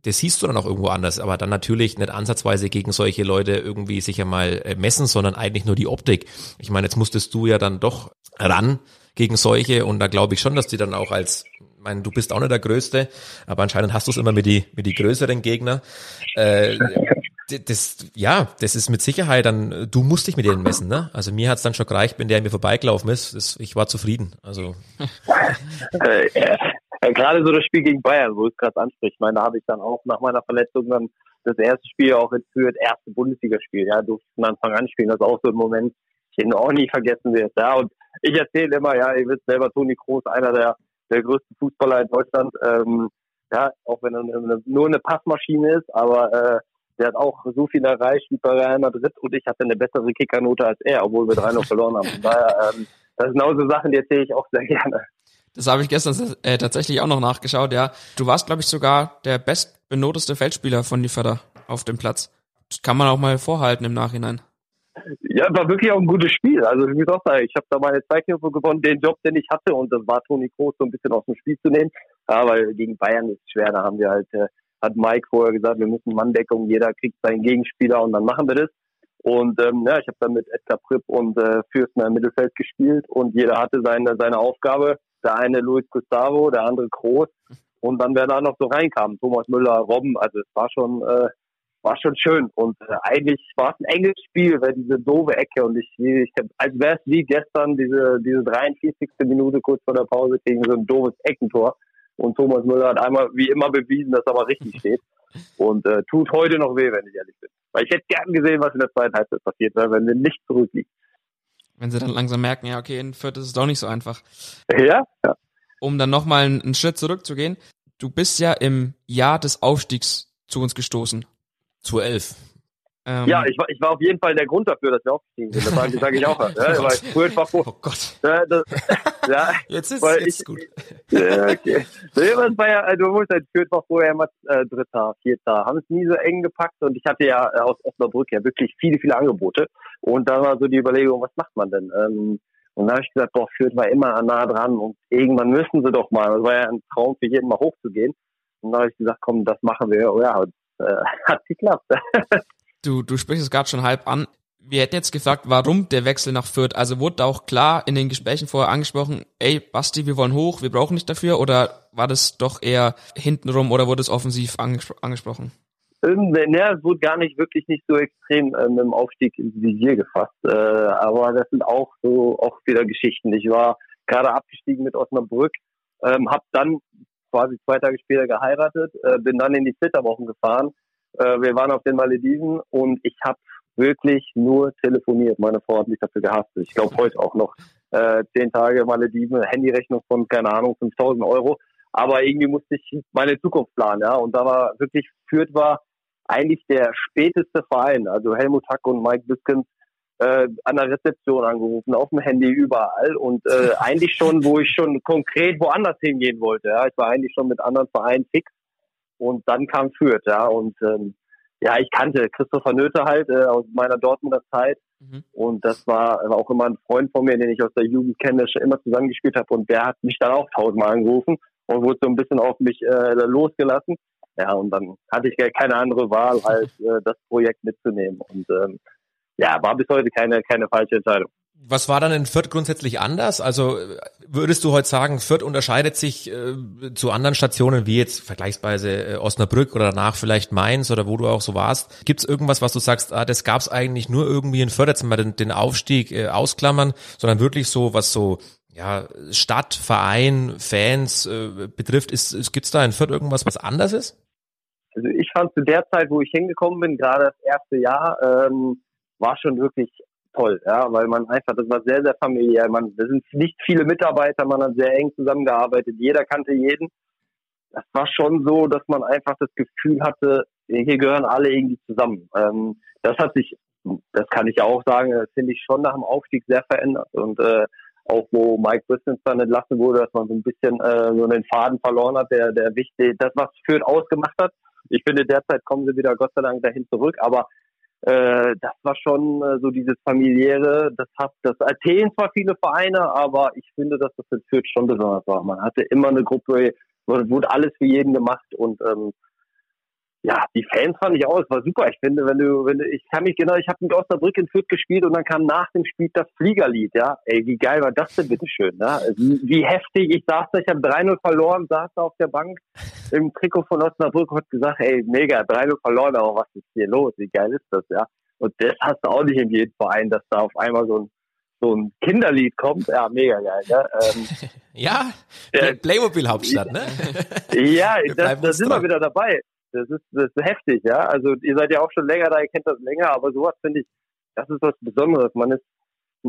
das siehst du dann auch irgendwo anders, aber dann natürlich nicht ansatzweise gegen solche Leute irgendwie sich ja mal äh, messen, sondern eigentlich nur die Optik. Ich meine, jetzt musstest du ja dann doch ran gegen solche und da glaube ich schon, dass die dann auch als, ich meine, du bist auch nicht der Größte, aber anscheinend hast du es immer mit die, mit die größeren Gegner. Äh, das, ja, das ist mit Sicherheit dann, du musst dich mit denen messen, ne? Also mir hat's dann schon gereicht, wenn der mir vorbeigelaufen ist. Das, ich war zufrieden. Also. Äh, ja, gerade so das Spiel gegen Bayern, wo es gerade anspricht. Ich meine, da habe ich dann auch nach meiner Verletzung dann das erste Spiel auch entführt, erste Bundesligaspiel, ja, durfte von Anfang an spielen. Das ist auch so ein Moment, den auch nie vergessen wird. Ja, und ich erzähle immer, ja, ihr wisst selber, Toni Kroos, einer der, der größten Fußballer in Deutschland, ähm, ja, auch wenn er nur eine Passmaschine ist, aber äh, der hat auch so viel erreicht wie bei Real Madrid und ich hatte eine bessere Kickernote als er, obwohl wir drei noch verloren haben. [LAUGHS] Von daher, ähm, das sind genauso Sachen, die erzähle ich auch sehr gerne. Das habe ich gestern äh, tatsächlich auch noch nachgeschaut, ja. Du warst, glaube ich, sogar der bestbenoteste Feldspieler von Lieferder auf dem Platz. Das kann man auch mal vorhalten im Nachhinein. Ja, war wirklich auch ein gutes Spiel. Also auch sagen, ich habe da meine Zweikämpfe gewonnen, den Job, den ich hatte, und das war Toni Kroos so ein bisschen aus dem Spiel zu nehmen. Weil gegen Bayern ist es schwer, da haben wir halt, äh, hat Mike vorher gesagt, wir müssen Manndeckung, jeder kriegt seinen Gegenspieler und dann machen wir das. Und ähm, ja, ich habe dann mit Edgar Pripp und äh, Fürstner im Mittelfeld gespielt und jeder hatte seine, seine Aufgabe der eine Luis Gustavo, der andere Groß. Und dann, wer da noch so reinkam, Thomas Müller, Robben, also es war schon, äh, war schon schön. Und äh, eigentlich war es ein enges Spiel, weil diese doofe Ecke und ich, ich als wäre es wie gestern, diese, diese 43. Minute kurz vor der Pause gegen so ein doofes Eckentor. Und Thomas Müller hat einmal wie immer bewiesen, dass er aber richtig steht. Und äh, tut heute noch weh, wenn ich ehrlich bin. Weil ich hätte gern gesehen, was in der zweiten Halbzeit passiert wäre, wenn wir nicht zurückliegen. Wenn sie dann langsam merken, ja, okay, in Fürth ist es doch nicht so einfach. Ja, ja. Um dann nochmal einen Schritt zurückzugehen. Du bist ja im Jahr des Aufstiegs zu uns gestoßen. Zu elf. Ähm, ja, ich war, ich war auf jeden Fall der Grund dafür, dass wir aufgestiegen sind. Das sage sag ich auch. Ja, [LAUGHS] oh, Gott. War oh Gott. Ja, das, [LAUGHS] ja, jetzt ist es gut. [LAUGHS] Ja, okay. war ja, du musst halt Fürth war vorher immer äh, Dritter, Vierter. Haben es nie so eng gepackt und ich hatte ja äh, aus Osnabrück ja wirklich viele, viele Angebote. Und dann war so die Überlegung, was macht man denn? Ähm, und dann habe ich gesagt, boah, Fürth war immer nah dran und irgendwann müssen sie doch mal. Das war ja ein Traum für jeden mal hochzugehen. Und dann habe ich gesagt, komm, das machen wir. Oh ja, und, äh, hat geklappt. Du, du sprichst es gerade schon halb an. Wir hätten jetzt gefragt, warum der Wechsel nach Fürth. Also wurde auch klar in den Gesprächen vorher angesprochen, ey, Basti, wir wollen hoch, wir brauchen nicht dafür, oder war das doch eher hintenrum oder wurde es offensiv angespro angesprochen? Ähm, ja, es wurde gar nicht wirklich nicht so extrem äh, mit dem Aufstieg ins Visier gefasst. Äh, aber das sind auch so auch wieder Geschichten. Ich war gerade abgestiegen mit Osnabrück, ähm, habe dann quasi zwei Tage später geheiratet, äh, bin dann in die Flitterwochen gefahren äh, wir waren auf den Malediven und ich habe wirklich nur telefoniert. Meine Frau hat mich dafür gehasst. Ich glaube heute auch noch. Äh, zehn Tage Malediven, Handyrechnung von, keine Ahnung, 5000 Euro. aber irgendwie musste ich meine Zukunft planen, ja. Und da war wirklich Fürth war eigentlich der späteste Verein. Also Helmut Hack und Mike Biskens äh, an der Rezeption angerufen, auf dem Handy, überall. Und äh, eigentlich schon, wo ich schon konkret woanders hingehen wollte. Ja. Ich war eigentlich schon mit anderen Vereinen fix. Und dann kam Fürth, ja. Und ähm, ja, ich kannte Christopher Nöte halt äh, aus meiner Dortmunder Zeit. Mhm. Und das war, war auch immer ein Freund von mir, den ich aus der Jugend kenne, schon immer zusammengespielt habe. Und der hat mich dann auch tausendmal angerufen und wurde so ein bisschen auf mich äh, losgelassen. Ja, und dann hatte ich keine andere Wahl, [LAUGHS] als äh, das Projekt mitzunehmen. Und ähm, ja, war bis heute keine, keine falsche Entscheidung. Was war dann in Fürth grundsätzlich anders? Also würdest du heute sagen, Fürth unterscheidet sich äh, zu anderen Stationen wie jetzt vergleichsweise äh, Osnabrück oder danach vielleicht Mainz oder wo du auch so warst? Gibt es irgendwas, was du sagst, ah, das gab es eigentlich nur irgendwie in Fürth, jetzt mal den, den Aufstieg äh, ausklammern, sondern wirklich so, was so ja, Stadt, Verein, Fans äh, betrifft, ist, ist gibt's da in Fürth irgendwas, was anders ist? Also ich fand zu der Zeit, wo ich hingekommen bin, gerade das erste Jahr, ähm, war schon wirklich toll, ja, weil man einfach, das war sehr, sehr familiär. Man, das sind nicht viele Mitarbeiter, man hat sehr eng zusammengearbeitet, jeder kannte jeden. Das war schon so, dass man einfach das Gefühl hatte, hier gehören alle irgendwie zusammen. Ähm, das hat sich, das kann ich auch sagen, finde ich schon nach dem Aufstieg sehr verändert und äh, auch wo Mike Bristons dann entlassen wurde, dass man so ein bisschen äh, so den Faden verloren hat, der, der wichtig, das was Fürth ausgemacht hat. Ich finde, derzeit kommen sie wieder Gott sei Dank dahin zurück, aber äh, das war schon äh, so dieses familiäre, das hat, das erzählen zwar viele Vereine, aber ich finde, dass das in Fürth schon besonders war. Man hatte immer eine Gruppe, wurde alles für jeden gemacht und ähm, ja, die Fans fand ich auch, es war super. Ich finde, wenn du, wenn du, ich kann mich genau, ich habe mit Osnabrück in Fürth gespielt und dann kam nach dem Spiel das Fliegerlied, ja. Ey, wie geil war das denn bitte schön, ne? Wie, wie heftig, ich saß da, ich habe 3-0 verloren, saß da auf der Bank im Trikot von Osnabrück und hat gesagt, ey, mega, 3-0 verloren, aber was ist hier los? Wie geil ist das, ja? Und das hast du auch nicht in jedem Verein, dass da auf einmal so ein so ein Kinderlied kommt, ja, mega geil. Ne? Ähm, [LAUGHS] ja, Playmobil-Hauptstadt, ne? ja, [LAUGHS] da, da sind wir wieder dabei. Das ist, das ist heftig, ja. Also ihr seid ja auch schon länger da, ihr kennt das länger, aber sowas finde ich, das ist was Besonderes. Man ist,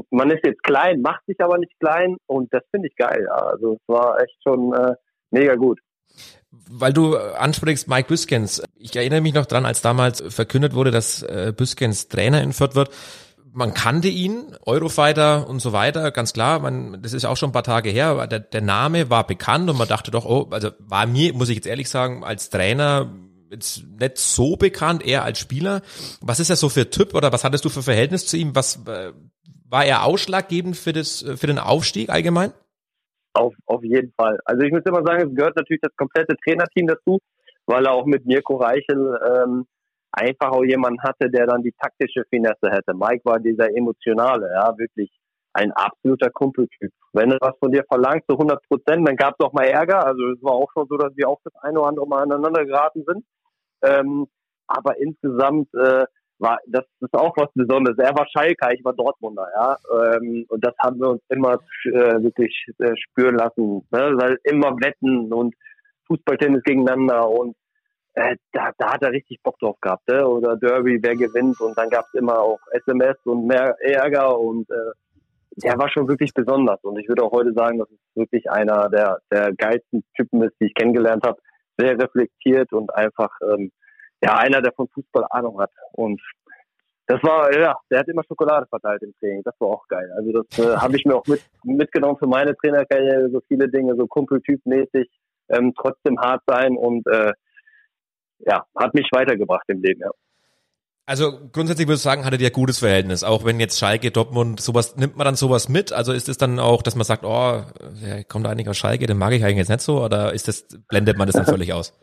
man ist jetzt klein, macht sich aber nicht klein und das finde ich geil, ja. Also es war echt schon äh, mega gut. Weil du ansprichst Mike Büskens. Ich erinnere mich noch dran, als damals verkündet wurde, dass äh, Büskens Trainer in Fürth wird man kannte ihn, Eurofighter und so weiter, ganz klar, man, das ist auch schon ein paar Tage her, der, der Name war bekannt und man dachte doch, oh, also war mir, muss ich jetzt ehrlich sagen, als Trainer jetzt nicht so bekannt, eher als Spieler. Was ist er so für Typ oder was hattest du für Verhältnis zu ihm? Was äh, war er ausschlaggebend für das für den Aufstieg allgemein? Auf, auf jeden Fall. Also ich muss immer sagen, es gehört natürlich das komplette Trainerteam dazu, weil er auch mit Mirko Reichel ähm, einfach auch jemand hatte, der dann die taktische Finesse hätte. Mike war dieser emotionale, ja, wirklich ein absoluter Kumpeltyp. Wenn er was von dir verlangt zu 100 Prozent, dann gab es auch mal Ärger. Also es war auch schon so, dass wir auch das eine oder andere Mal aneinander geraten sind. Ähm, aber insgesamt äh, war das ist auch was Besonderes. Er war Schalker, ich war Dortmunder, ja. Ähm, und das haben wir uns immer äh, wirklich äh, spüren lassen, ne? weil immer Wetten und Fußballtennis gegeneinander und äh, da, da hat er richtig Bock drauf gehabt, ne? oder Derby, wer gewinnt und dann gab es immer auch SMS und mehr Ärger und äh, der war schon wirklich besonders und ich würde auch heute sagen, dass es wirklich einer der, der geilsten Typen ist, die ich kennengelernt habe. Sehr reflektiert und einfach ähm, ja einer, der von Fußball Ahnung hat. Und das war, ja, der hat immer Schokolade verteilt im Training. Das war auch geil. Also das äh, [LAUGHS] habe ich mir auch mit, mitgenommen für meine Trainerkarriere, so viele Dinge, so Kumpeltypmäßig, ähm, trotzdem hart sein und äh, ja, hat mich weitergebracht im Leben, ja. Also grundsätzlich würde ich sagen, hattet ihr gutes Verhältnis, auch wenn jetzt Schalke, Dortmund, sowas, nimmt man dann sowas mit? Also ist es dann auch, dass man sagt, oh, kommt da aus Schalke, den mag ich eigentlich jetzt nicht so, oder ist das, blendet man das dann völlig aus?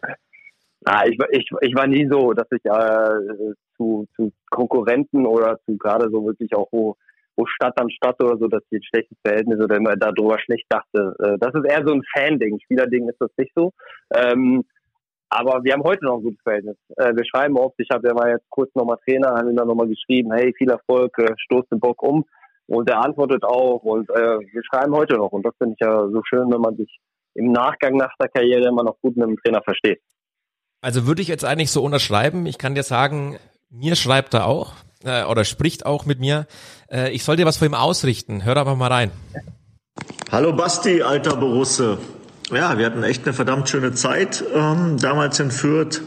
Ah, ich, ich, ich war nie so, dass ich äh, zu, zu Konkurrenten oder zu gerade so wirklich auch wo, wo Stadt an Stadt oder so, dass ich ein schlechtes Verhältnis oder immer darüber schlecht dachte. Äh, das ist eher so ein Fan-Ding. Spielerding ist das nicht so. Ähm, aber wir haben heute noch ein gutes Verhältnis. Äh, wir schreiben oft, ich habe ja mal jetzt kurz nochmal Trainer, haben ihm dann nochmal geschrieben, hey, viel Erfolg, äh, stoß den Bock um. Und er antwortet auch und äh, wir schreiben heute noch. Und das finde ich ja so schön, wenn man sich im Nachgang nach der Karriere immer noch gut mit dem Trainer versteht. Also würde ich jetzt eigentlich so unterschreiben. Ich kann dir sagen, mir schreibt er auch äh, oder spricht auch mit mir. Äh, ich soll dir was vor ihm ausrichten. Hör aber mal rein. Hallo Basti, alter Borusse. Ja, wir hatten echt eine verdammt schöne Zeit ähm, damals in Fürth.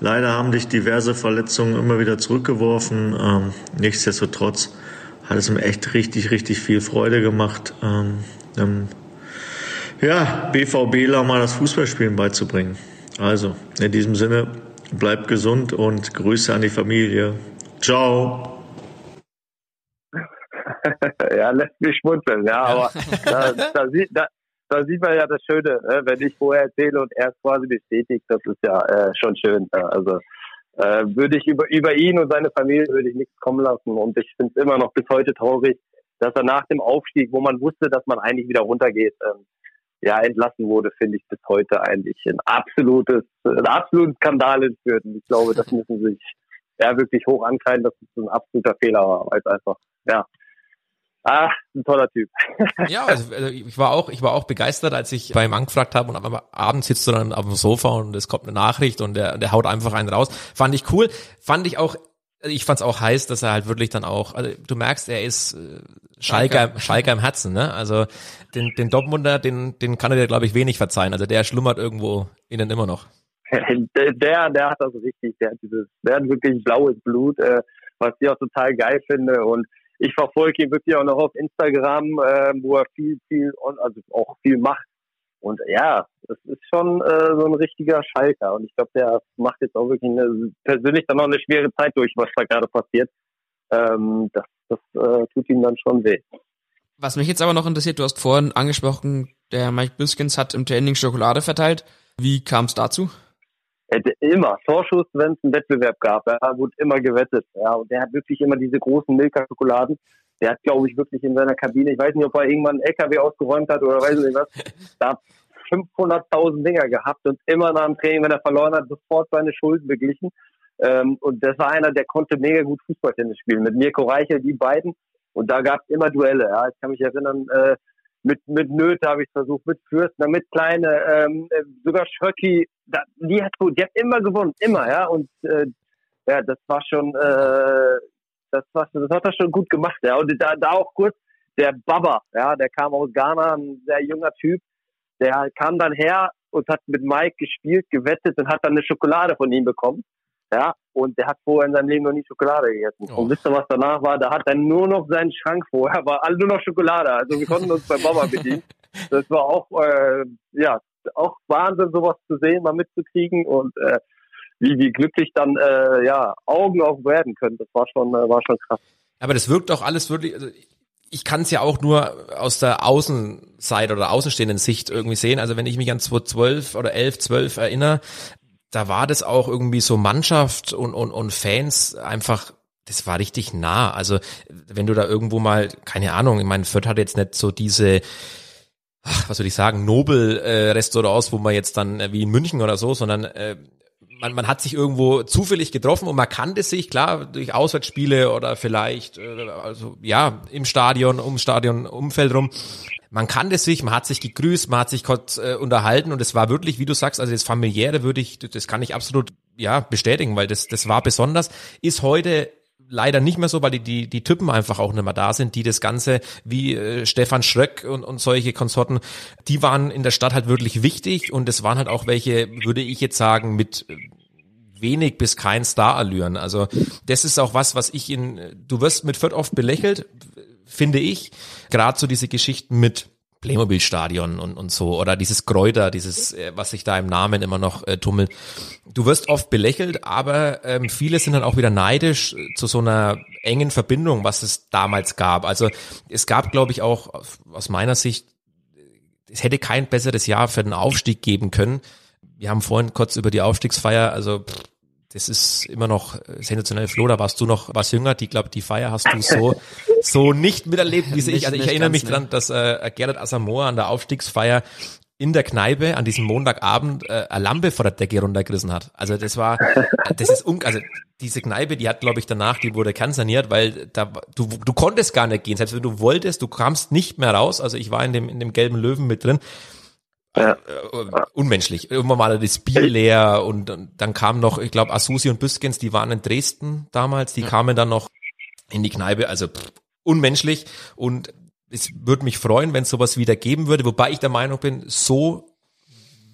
Leider haben dich diverse Verletzungen immer wieder zurückgeworfen. Ähm, nichtsdestotrotz hat es mir echt richtig, richtig viel Freude gemacht, ähm, ähm, ja, BVBler mal das Fußballspielen beizubringen. Also, in diesem Sinne, bleibt gesund und Grüße an die Familie. Ciao. [LAUGHS] ja, lässt mich schmunzeln, ja, aber da, da, sieht, da, da sieht man ja das Schöne, ne? wenn ich vorher erzähle und er es quasi bestätigt, das ist ja äh, schon schön. Also äh, würde ich über, über ihn und seine Familie würde ich nichts kommen lassen und ich finde es immer noch bis heute traurig, dass er nach dem Aufstieg, wo man wusste, dass man eigentlich wieder runtergeht, ähm, ja, entlassen wurde, finde ich bis heute eigentlich ein absolutes, ein absoluten Skandal entführt. Und ich glaube, das müssen sich ja wirklich hoch ankreiden, dass es ein absoluter Fehler war, weil es einfach, ja, Ah, ein toller Typ. [LAUGHS] ja, also, also, ich war auch, ich war auch begeistert, als ich bei ihm angefragt habe und aber abends sitzt du dann auf dem Sofa und es kommt eine Nachricht und der, der haut einfach einen raus. Fand ich cool. Fand ich auch, also ich fand es auch heiß, dass er halt wirklich dann auch, also du merkst, er ist äh, Schalker, Schalker im Herzen, ne? Also den, den Dortmunder, den, den kann er dir, glaube ich, wenig verzeihen. Also der schlummert irgendwo innen immer noch. der, der hat das richtig, der hat dieses, der hat wirklich blaues Blut, äh, was ich auch total geil finde und ich verfolge ihn wirklich auch noch auf Instagram, äh, wo er viel, viel, also auch viel macht. Und ja, das ist schon äh, so ein richtiger Schalker. Und ich glaube, der macht jetzt auch wirklich eine, persönlich dann noch eine schwere Zeit durch, was da gerade passiert. Ähm, das das äh, tut ihm dann schon weh. Was mich jetzt aber noch interessiert, du hast vorhin angesprochen, der Mike Biskins hat im Training Schokolade verteilt. Wie kam es dazu? Immer Vorschuss, wenn es einen Wettbewerb gab. Da wurde immer gewettet. Ja, und der hat wirklich immer diese großen Milka-Schokoladen. Der hat, glaube ich, wirklich in seiner Kabine, ich weiß nicht, ob er irgendwann einen LKW ausgeräumt hat oder weiß nicht was, [LAUGHS] da 500.000 Dinger gehabt und immer nach dem Training, wenn er verloren hat, sofort seine Schulden beglichen. Ähm, und das war einer, der konnte mega gut Fußballtennis spielen. Mit Mirko Reichel, die beiden. Und da gab es immer Duelle. Ja. Ich kann mich erinnern, äh, mit, mit Nöte habe ich versucht, mit Fürstner, mit Kleine, ähm, äh, sogar Schröcki, da, die hat gut, die hat immer gewonnen, immer, ja. Und äh, ja, das war schon, äh, das war, das hat er schon gut gemacht, ja. Und da, da auch kurz der Baba, ja, der kam aus Ghana, ein sehr junger Typ, der kam dann her und hat mit Mike gespielt, gewettet und hat dann eine Schokolade von ihm bekommen. Ja, und der hat vorher in seinem Leben noch nie Schokolade gegessen. Oh. Und wisst ihr, was danach war? Da hat er nur noch seinen Schrank vorher, war alle nur noch Schokolade. Also wir konnten uns bei Baba bedienen. [LAUGHS] Das war auch, äh, ja, auch Wahnsinn, sowas zu sehen, mal mitzukriegen und äh, wie, wie glücklich dann äh, ja Augen auch werden können. Das war schon, äh, war schon krass. Aber das wirkt auch alles wirklich. Also ich kann es ja auch nur aus der Außenseite oder außenstehenden Sicht irgendwie sehen. Also wenn ich mich an 2012 oder 11, 12 erinnere, da war das auch irgendwie so Mannschaft und, und, und Fans einfach das war richtig nah. Also wenn du da irgendwo mal, keine Ahnung, ich meine, Fürth hat jetzt nicht so diese, ach, was würde ich sagen, Nobel-Restaurants, äh, wo man jetzt dann äh, wie in München oder so, sondern äh, man, man hat sich irgendwo zufällig getroffen und man kannte sich, klar, durch Auswärtsspiele oder vielleicht, äh, also ja, im Stadion, um Stadion, Umfeld rum man kannte sich, man hat sich gegrüßt, man hat sich kurz äh, unterhalten und es war wirklich, wie du sagst, also das familiäre würde ich, das kann ich absolut ja bestätigen, weil das das war besonders. Ist heute leider nicht mehr so, weil die, die, die Typen einfach auch nicht mehr da sind, die das Ganze wie äh, Stefan Schröck und, und solche Konsorten, die waren in der Stadt halt wirklich wichtig und es waren halt auch welche, würde ich jetzt sagen, mit äh, wenig bis kein Starallüren. Also das ist auch was, was ich in, du wirst mit Fürth oft belächelt, finde ich. Gerade so diese Geschichten mit Playmobil-Stadion und, und so oder dieses Kräuter, dieses, äh, was sich da im Namen immer noch äh, tummelt. Du wirst oft belächelt, aber ähm, viele sind dann auch wieder neidisch äh, zu so einer engen Verbindung, was es damals gab. Also es gab, glaube ich, auch aus meiner Sicht, es hätte kein besseres Jahr für den Aufstieg geben können. Wir haben vorhin kurz über die Aufstiegsfeier, also pff, das ist immer noch sensationell. Flo, da warst du noch was jünger. Die glaube, die Feier hast du so [LAUGHS] so nicht miterlebt wie nicht, ich. Also ich erinnere mich dran, dass äh, Gerhard Asamoah an der Aufstiegsfeier in der Kneipe an diesem Montagabend äh, eine Lampe vor der Decke runtergerissen hat. Also das war, [LAUGHS] das ist un also diese Kneipe, die hat glaube ich danach, die wurde kernsaniert, weil da du du konntest gar nicht gehen, selbst wenn du wolltest, du kamst nicht mehr raus. Also ich war in dem in dem gelben Löwen mit drin ja. Äh, unmenschlich. Irgendwann mal das Bier leer und, und dann kam noch, ich glaube, Asusi und Büskens, die waren in Dresden damals, die ja. kamen dann noch in die Kneipe, also pff, unmenschlich und es würde mich freuen, wenn es sowas wieder geben würde, wobei ich der Meinung bin, so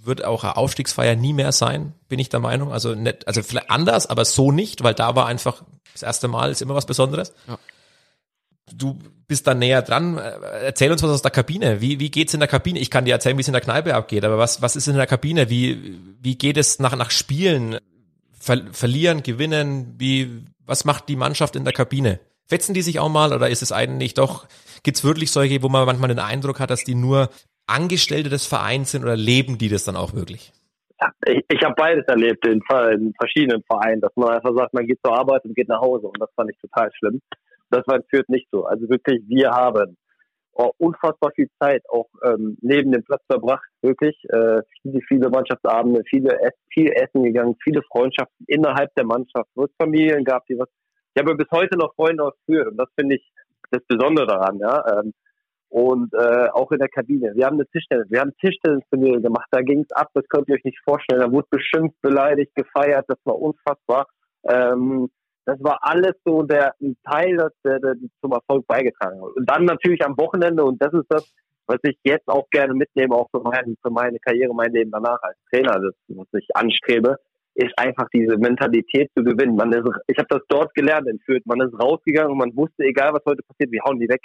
wird auch eine Aufstiegsfeier nie mehr sein, bin ich der Meinung. Also nicht, also vielleicht anders, aber so nicht, weil da war einfach das erste Mal ist immer was Besonderes. Ja. Du bist da näher dran. Erzähl uns was aus der Kabine. Wie, wie geht's in der Kabine? Ich kann dir erzählen, wie es in der Kneipe abgeht, aber was, was ist in der Kabine? Wie, wie geht es nach, nach Spielen? Ver, verlieren, gewinnen? Wie, was macht die Mannschaft in der Kabine? Fetzen die sich auch mal oder ist es eigentlich doch, gibt's wirklich solche, wo man manchmal den Eindruck hat, dass die nur Angestellte des Vereins sind oder leben die das dann auch wirklich? Ja, ich, ich habe beides erlebt in, in, verschiedenen Vereinen, dass man einfach sagt, man geht zur Arbeit und geht nach Hause und das fand ich total schlimm. Das Fürth nicht so. Also wirklich, wir haben oh, unfassbar viel Zeit auch ähm, neben dem Platz verbracht, wirklich. Äh, viele, viele Mannschaftsabende, viele viel Essen gegangen, viele Freundschaften innerhalb der Mannschaft, wo es Familien gab, die was. Ich habe bis heute noch Freunde aus Fürth und das finde ich das Besondere daran, ja. Ähm, und äh, auch in der Kabine. Wir haben eine Tischtennis, wir haben Tischtennisturniere gemacht, da ging es ab, das könnt ihr euch nicht vorstellen. Da wurde beschimpft, beleidigt, gefeiert, das war unfassbar. Ähm, das war alles so der ein Teil, das, der, der zum Erfolg beigetragen hat. Und dann natürlich am Wochenende, und das ist das, was ich jetzt auch gerne mitnehme, auch für, mein, für meine Karriere, mein Leben danach als Trainer, das, was ich anstrebe, ist einfach diese Mentalität zu gewinnen. Man ist, ich habe das dort gelernt in Fürth. Man ist rausgegangen und man wusste, egal was heute passiert, wir hauen die weg.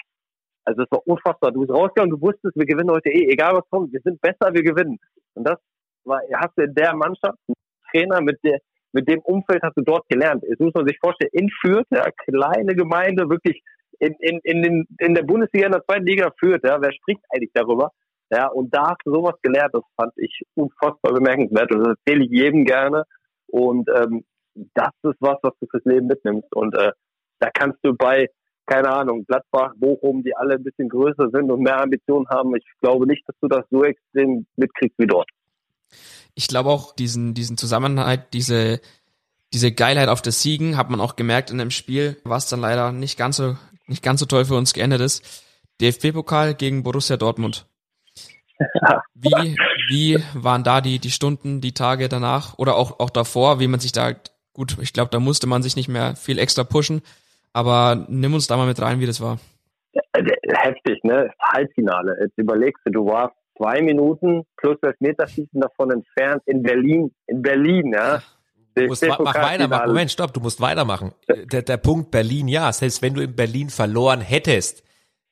Also es war unfassbar. Du bist rausgegangen, du wusstest, wir gewinnen heute eh, egal was kommt, wir sind besser, wir gewinnen. Und das war, hast du in der Mannschaft, einen Trainer mit der, mit dem Umfeld hast du dort gelernt. Jetzt muss man sich vorstellen, in Fürth, ja, kleine Gemeinde, wirklich in, in, in, den, in der Bundesliga, in der zweiten Liga Fürth, ja, wer spricht eigentlich darüber? Ja, und da hast du sowas gelernt, das fand ich unfassbar bemerkenswert und das erzähle ich jedem gerne. Und ähm, das ist was, was du fürs Leben mitnimmst. Und äh, da kannst du bei, keine Ahnung, Gladbach, Bochum, die alle ein bisschen größer sind und mehr Ambitionen haben, ich glaube nicht, dass du das so extrem mitkriegst wie dort ich glaube auch diesen, diesen Zusammenhalt, diese, diese Geilheit auf das Siegen hat man auch gemerkt in dem Spiel, was dann leider nicht ganz so, nicht ganz so toll für uns geendet ist. DFB-Pokal gegen Borussia Dortmund. [LAUGHS] Wie, wie waren da die, die Stunden, die Tage danach oder auch, auch davor, wie man sich da, gut, ich glaube, da musste man sich nicht mehr viel extra pushen, aber nimm uns da mal mit rein, wie das war. Heftig, ne? Halbfinale. Jetzt überlegst du, du warst zwei Minuten plus Elfmeterschießen davon entfernt in Berlin. In Berlin, ja. Du musst mach weitermachen. Moment, stopp, du musst weitermachen. Der, der Punkt Berlin, ja, selbst wenn du in Berlin verloren hättest,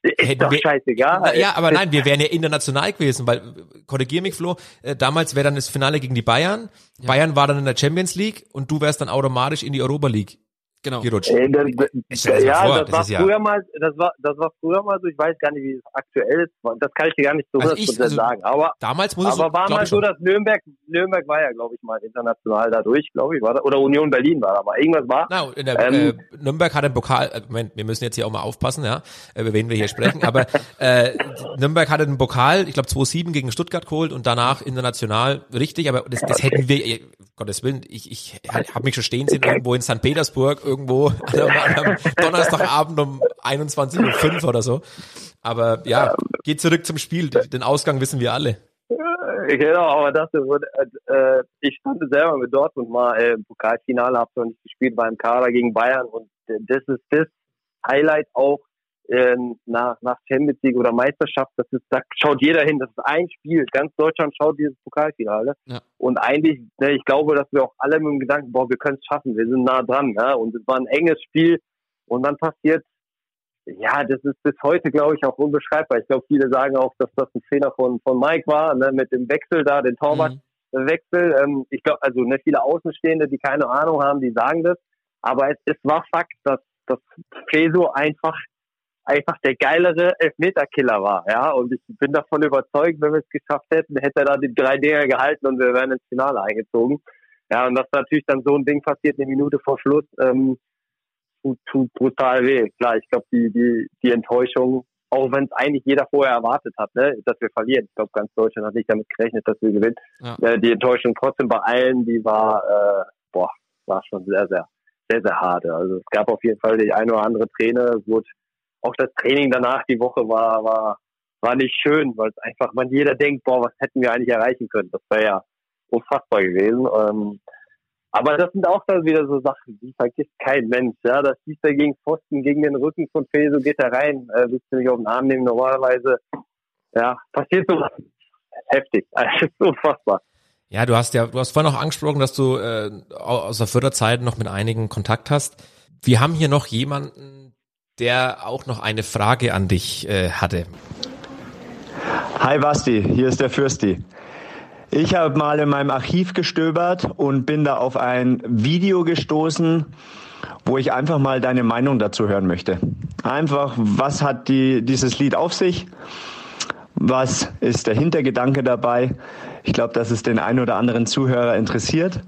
ist doch wir, scheißegal. Ja, aber nein, wir wären ja international gewesen, weil, korrigier mich Flo, äh, damals wäre dann das Finale gegen die Bayern, ja. Bayern war dann in der Champions League und du wärst dann automatisch in die Europa League genau. gerutscht. Äh, das, das, ja, das, war das früher ja mal, das war, das war früher mal so, ich weiß gar nicht, wie es aktuell ist, das kann ich dir gar nicht so also ich, also sagen, aber, damals muss aber es, war mal so, dass Nürnberg, Nürnberg war ja, glaube ich, mal international dadurch, glaube ich, war da, oder Union Berlin war da mal, irgendwas war. Na, in der, ähm, äh, Nürnberg hat einen Pokal, äh, Moment, wir müssen jetzt hier auch mal aufpassen, ja, äh, über wen wir hier sprechen, aber, [LAUGHS] äh, Nürnberg hatte einen Pokal, ich glaube 2-7 gegen Stuttgart geholt und danach international, richtig, aber das, das hätten wir, Gottes Willen, ich, ich habe mich schon stehen sehen irgendwo in St. Petersburg, irgendwo [LAUGHS] am, am Donnerstagabend um 21.05 Uhr oder so. Aber ja, geht zurück zum Spiel. Den Ausgang wissen wir alle. Genau, aber das wurde, äh, ich stand selber mit Dortmund mal äh, im Pokalfinale, habe noch nicht gespielt beim Kader gegen Bayern und das ist das Highlight auch äh, nach, nach Champions League oder Meisterschaft, das ist, da schaut jeder hin, das ist ein Spiel, ganz Deutschland schaut dieses Pokalfinale ja. und eigentlich, ne, ich glaube, dass wir auch alle mit dem Gedanken, boah, wir können es schaffen, wir sind nah dran, ja? und es war ein enges Spiel und dann passiert, ja, das ist bis heute, glaube ich, auch unbeschreibbar. Ich glaube, viele sagen auch, dass das ein Fehler von, von Mike war, ne, mit dem Wechsel da, den Torwartwechsel. Mhm. Ähm, ich glaube, also ne, viele Außenstehende, die keine Ahnung haben, die sagen das. Aber es, es war Fakt, dass, dass Feso einfach einfach der geilere Elfmeterkiller war, ja. Und ich bin davon überzeugt, wenn wir es geschafft hätten, hätte er da die drei Dinger gehalten und wir wären ins Finale eingezogen. Ja, und dass natürlich dann so ein Ding passiert, eine Minute vor Schluss, ähm, tut, tut brutal weh. Klar, ich glaube, die, die, die Enttäuschung, auch wenn es eigentlich jeder vorher erwartet hat, ne, dass wir verlieren. Ich glaube, ganz Deutschland hat nicht damit gerechnet, dass wir gewinnen. Ja. Äh, die Enttäuschung trotzdem bei allen, die war, äh, boah, war schon sehr, sehr, sehr, sehr hart. Also es gab auf jeden Fall die eine oder andere Träne, es wurde auch das Training danach die Woche war, war, war nicht schön, weil es einfach, man jeder denkt, boah, was hätten wir eigentlich erreichen können? Das wäre ja unfassbar gewesen. Ähm, aber das sind auch dann wieder so Sachen, die vergisst kein Mensch. Ja, das schießt er gegen Pfosten, gegen den Rücken von Feso, geht er rein, äh, willst du nicht auf den Arm nehmen. Normalerweise, ja, passiert so heftig. [LAUGHS] Also, unfassbar. Ja, du hast ja, du hast vorhin auch angesprochen, dass du äh, aus der Förderzeit noch mit einigen Kontakt hast. Wir haben hier noch jemanden, der auch noch eine Frage an dich äh, hatte. Hi Basti, hier ist der Fürsti. Ich habe mal in meinem Archiv gestöbert und bin da auf ein Video gestoßen, wo ich einfach mal deine Meinung dazu hören möchte. Einfach, was hat die, dieses Lied auf sich? Was ist der Hintergedanke dabei? Ich glaube, dass es den einen oder anderen Zuhörer interessiert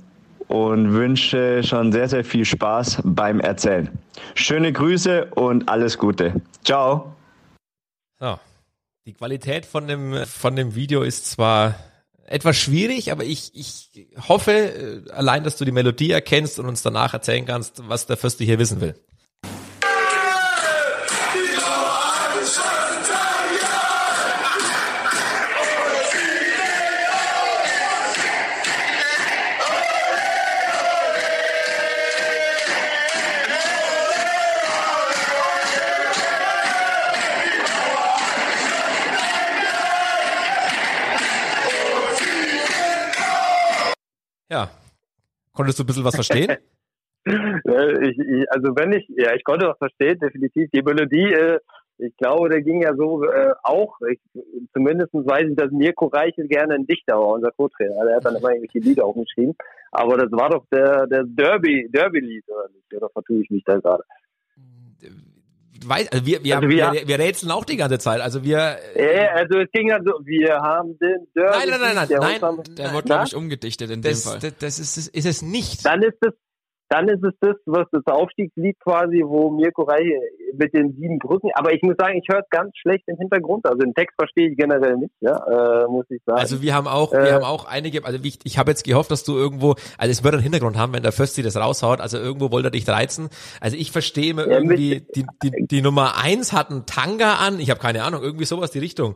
und wünsche schon sehr, sehr viel Spaß beim Erzählen. Schöne Grüße und alles Gute. Ciao. So. Die Qualität von dem, von dem Video ist zwar etwas schwierig, aber ich, ich hoffe äh, allein, dass du die Melodie erkennst und uns danach erzählen kannst, was der Fürste hier wissen will. Konntest du ein bisschen was verstehen? [LAUGHS] Äh, ich, ich, also wenn ich, ja, ich konnte was verstehen, definitiv. Die Melodie, äh, ich glaube, der ging ja so äh, auch. Ich, zumindest weiß ich, dass Mirko Reichel gerne ein Dichter war, unser Co-Trainer. Der hat dann immer irgendwelche Lieder aufgeschrieben. Aber das war doch der, der Derby, Derby-Lied, oder nicht? Oder vertue ich mich da gerade? Weiß, also wir, wir, Also wir, wir- wir, rätseln auch die ganze Zeit. Also wir. Äh, also es ging dann so, wir haben den Derby. Nein, nein, nein, nein, der nein, Der wurde, glaube ich, umgedichtet in dem Das, Fall. das, das ist, ist es nicht. Dann ist es, dann ist es das, was das Aufstiegslied quasi, wo Mirko Reiche mit den sieben Brücken, aber ich muss sagen, ich höre es ganz schlecht im Hintergrund, also den Text verstehe ich generell nicht, ja, äh, muss ich sagen. Also wir haben auch, Äh, wir haben auch einige, also ich, ich habe jetzt gehofft, dass du irgendwo, also es wird einen Hintergrund haben, wenn der Fösti das raushaut, also irgendwo wollte er dich reizen. Also ich verstehe immer Ja, irgendwie, mit- die, die, die Nummer eins hat einen Tanga an, ich habe keine Ahnung, irgendwie sowas die Richtung.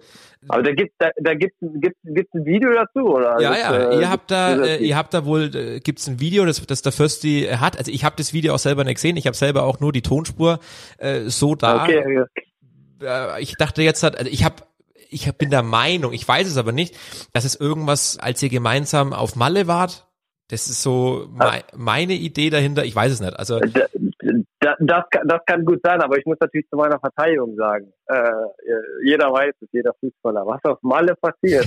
aber da gibt da, da gibt's gibt's gibt's ein Video dazu oder? Ja, Das, ja, äh, ihr habt da, äh, ihr habt da wohl, äh, gibt's ein Video, das, das der Fösti äh, hat. Also ich habe das Video auch selber nicht gesehen, ich habe selber auch nur die Tonspur äh, so da. Okay, okay. äh, ich dachte jetzt halt, also ich habe ich bin der Meinung, ich weiß es aber nicht, dass es irgendwas, als ihr gemeinsam auf Malle wart, das ist so mei meine Idee dahinter, ich weiß es nicht. Also da, das, kann- das kann gut sein, aber ich muss natürlich zu meiner Verteidigung sagen, äh, jeder weiß es, jeder Fußballer, was auf Malle passiert.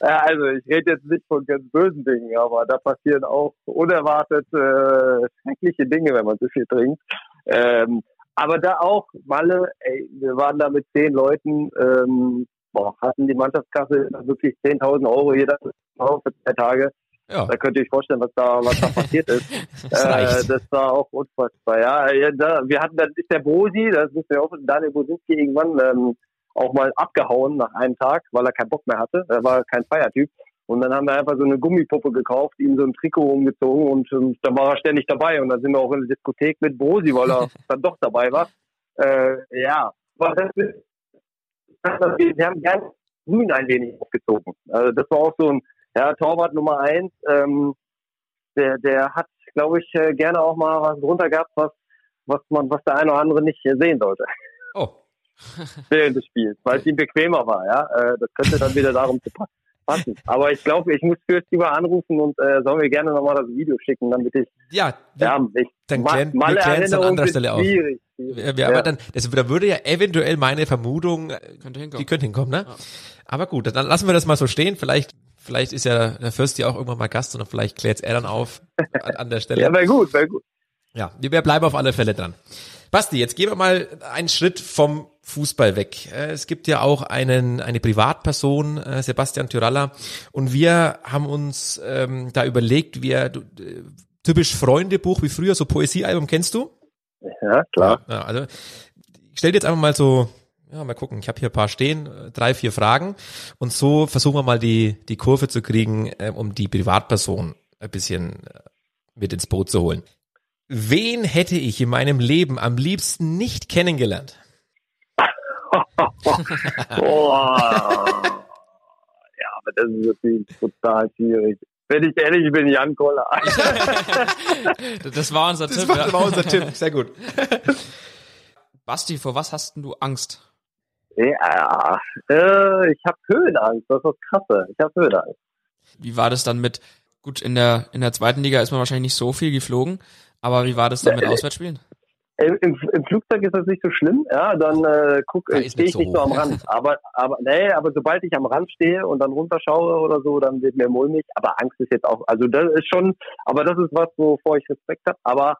ja, [LAUGHS] also ich rede jetzt nicht von ganz bösen Dingen, aber da passieren auch unerwartet äh, schreckliche Dinge, wenn man so viel trinkt. Ähm, aber da auch Malle, ey, wir waren da mit zehn Leuten, ähm, boah, hatten die Mannschaftskasse wirklich 10.000 Euro jeder für zwei Tage. Ja, Da könnt ihr euch vorstellen, was da, was da passiert ist. [LAUGHS] das Äh, das war auch unfassbar. Ja, ja da, wir hatten, dann ist der Bosi, das wissen wir auch, Daniel Bosinski irgendwann ähm, auch mal abgehauen nach einem Tag, weil er keinen Bock mehr hatte. Er war kein Feiertyp. Und dann haben wir einfach so eine Gummipuppe gekauft, ihm so ein Trikot umgezogen und, ähm, dann war er ständig dabei. Und dann sind wir auch in der Diskothek mit Bosi, weil er [LAUGHS] dann doch dabei war. Äh, ja, aber das ist, wir haben gerne Grün ein wenig aufgezogen. Also das war auch so ein ja, Torwart Nummer eins. Ähm, der, der hat, glaube ich, äh, gerne auch mal was drunter gehabt, was, was man, was der eine oder andere nicht sehen sollte Oh, [LAUGHS] während des Spiels, weil es ihm bequemer war. Ja, äh, das könnte dann wieder darum zu pa- passen. Aber ich glaube, ich muss Fürst lieber anrufen und äh, soll mir gerne nochmal das Video schicken, damit ich ja, wir, ja, ich, dann klären- wir Malle klären's an anderer Stelle auf. Schwierig, wir, wir, Ja. aber dann, das, da würde ja eventuell meine Vermutung, Könnte hinkommen. die könnte hinkommen, ne? Ja. Aber gut, dann lassen wir das mal so stehen. Vielleicht, vielleicht ist ja der Fürsti auch irgendwann mal Gast und vielleicht klärt er dann auf an, an der Stelle. [LAUGHS] Ja, wäre gut, wäre gut. Ja, wir bleiben auf alle Fälle dran. Basti, jetzt gehen wir mal einen Schritt vom Fußball weg. Äh, Es gibt ja auch einen, eine Privatperson, äh, Sebastian Tyralla, und wir haben uns ähm, da überlegt, wir du, äh, typisch Freundebuch wie früher, so Poesiealbum kennst du? Ja, klar. Ja, also ich stell dir jetzt einfach mal so, ja, mal gucken, ich habe hier ein paar stehen, äh, drei, vier Fragen und so versuchen wir mal die, die Kurve zu kriegen, äh, um die Privatperson ein bisschen äh, mit ins Boot zu holen. Wen hätte ich in meinem Leben am liebsten nicht kennengelernt? [LAUGHS] Oh. ja, aber das ist natürlich total schwierig. Wenn ich ehrlich bin, Jan Koller. [LAUGHS] Das war unser Das Tipp. war, ja. war unser Tipp, sehr gut. Basti, vor was hast denn du Angst? Ja, äh, ich habe Höhenangst. Das ist das Krasse. Ich habe Höhenangst. Wie war das dann mit, gut, in der, in der zweiten Liga ist man wahrscheinlich nicht so viel geflogen, aber wie war das dann mit Auswärtsspielen? Im, im, Flugzeug ist das nicht so schlimm, ja, dann äh, guck, Da äh, stehe ich so nicht so hoch. am Rand. Aber, aber, nee, aber sobald ich am Rand stehe und dann runterschaue oder so, dann wird mir mulmig. Aber Angst ist jetzt auch, also das ist schon, aber das ist was, wovor ich Respekt habe. Aber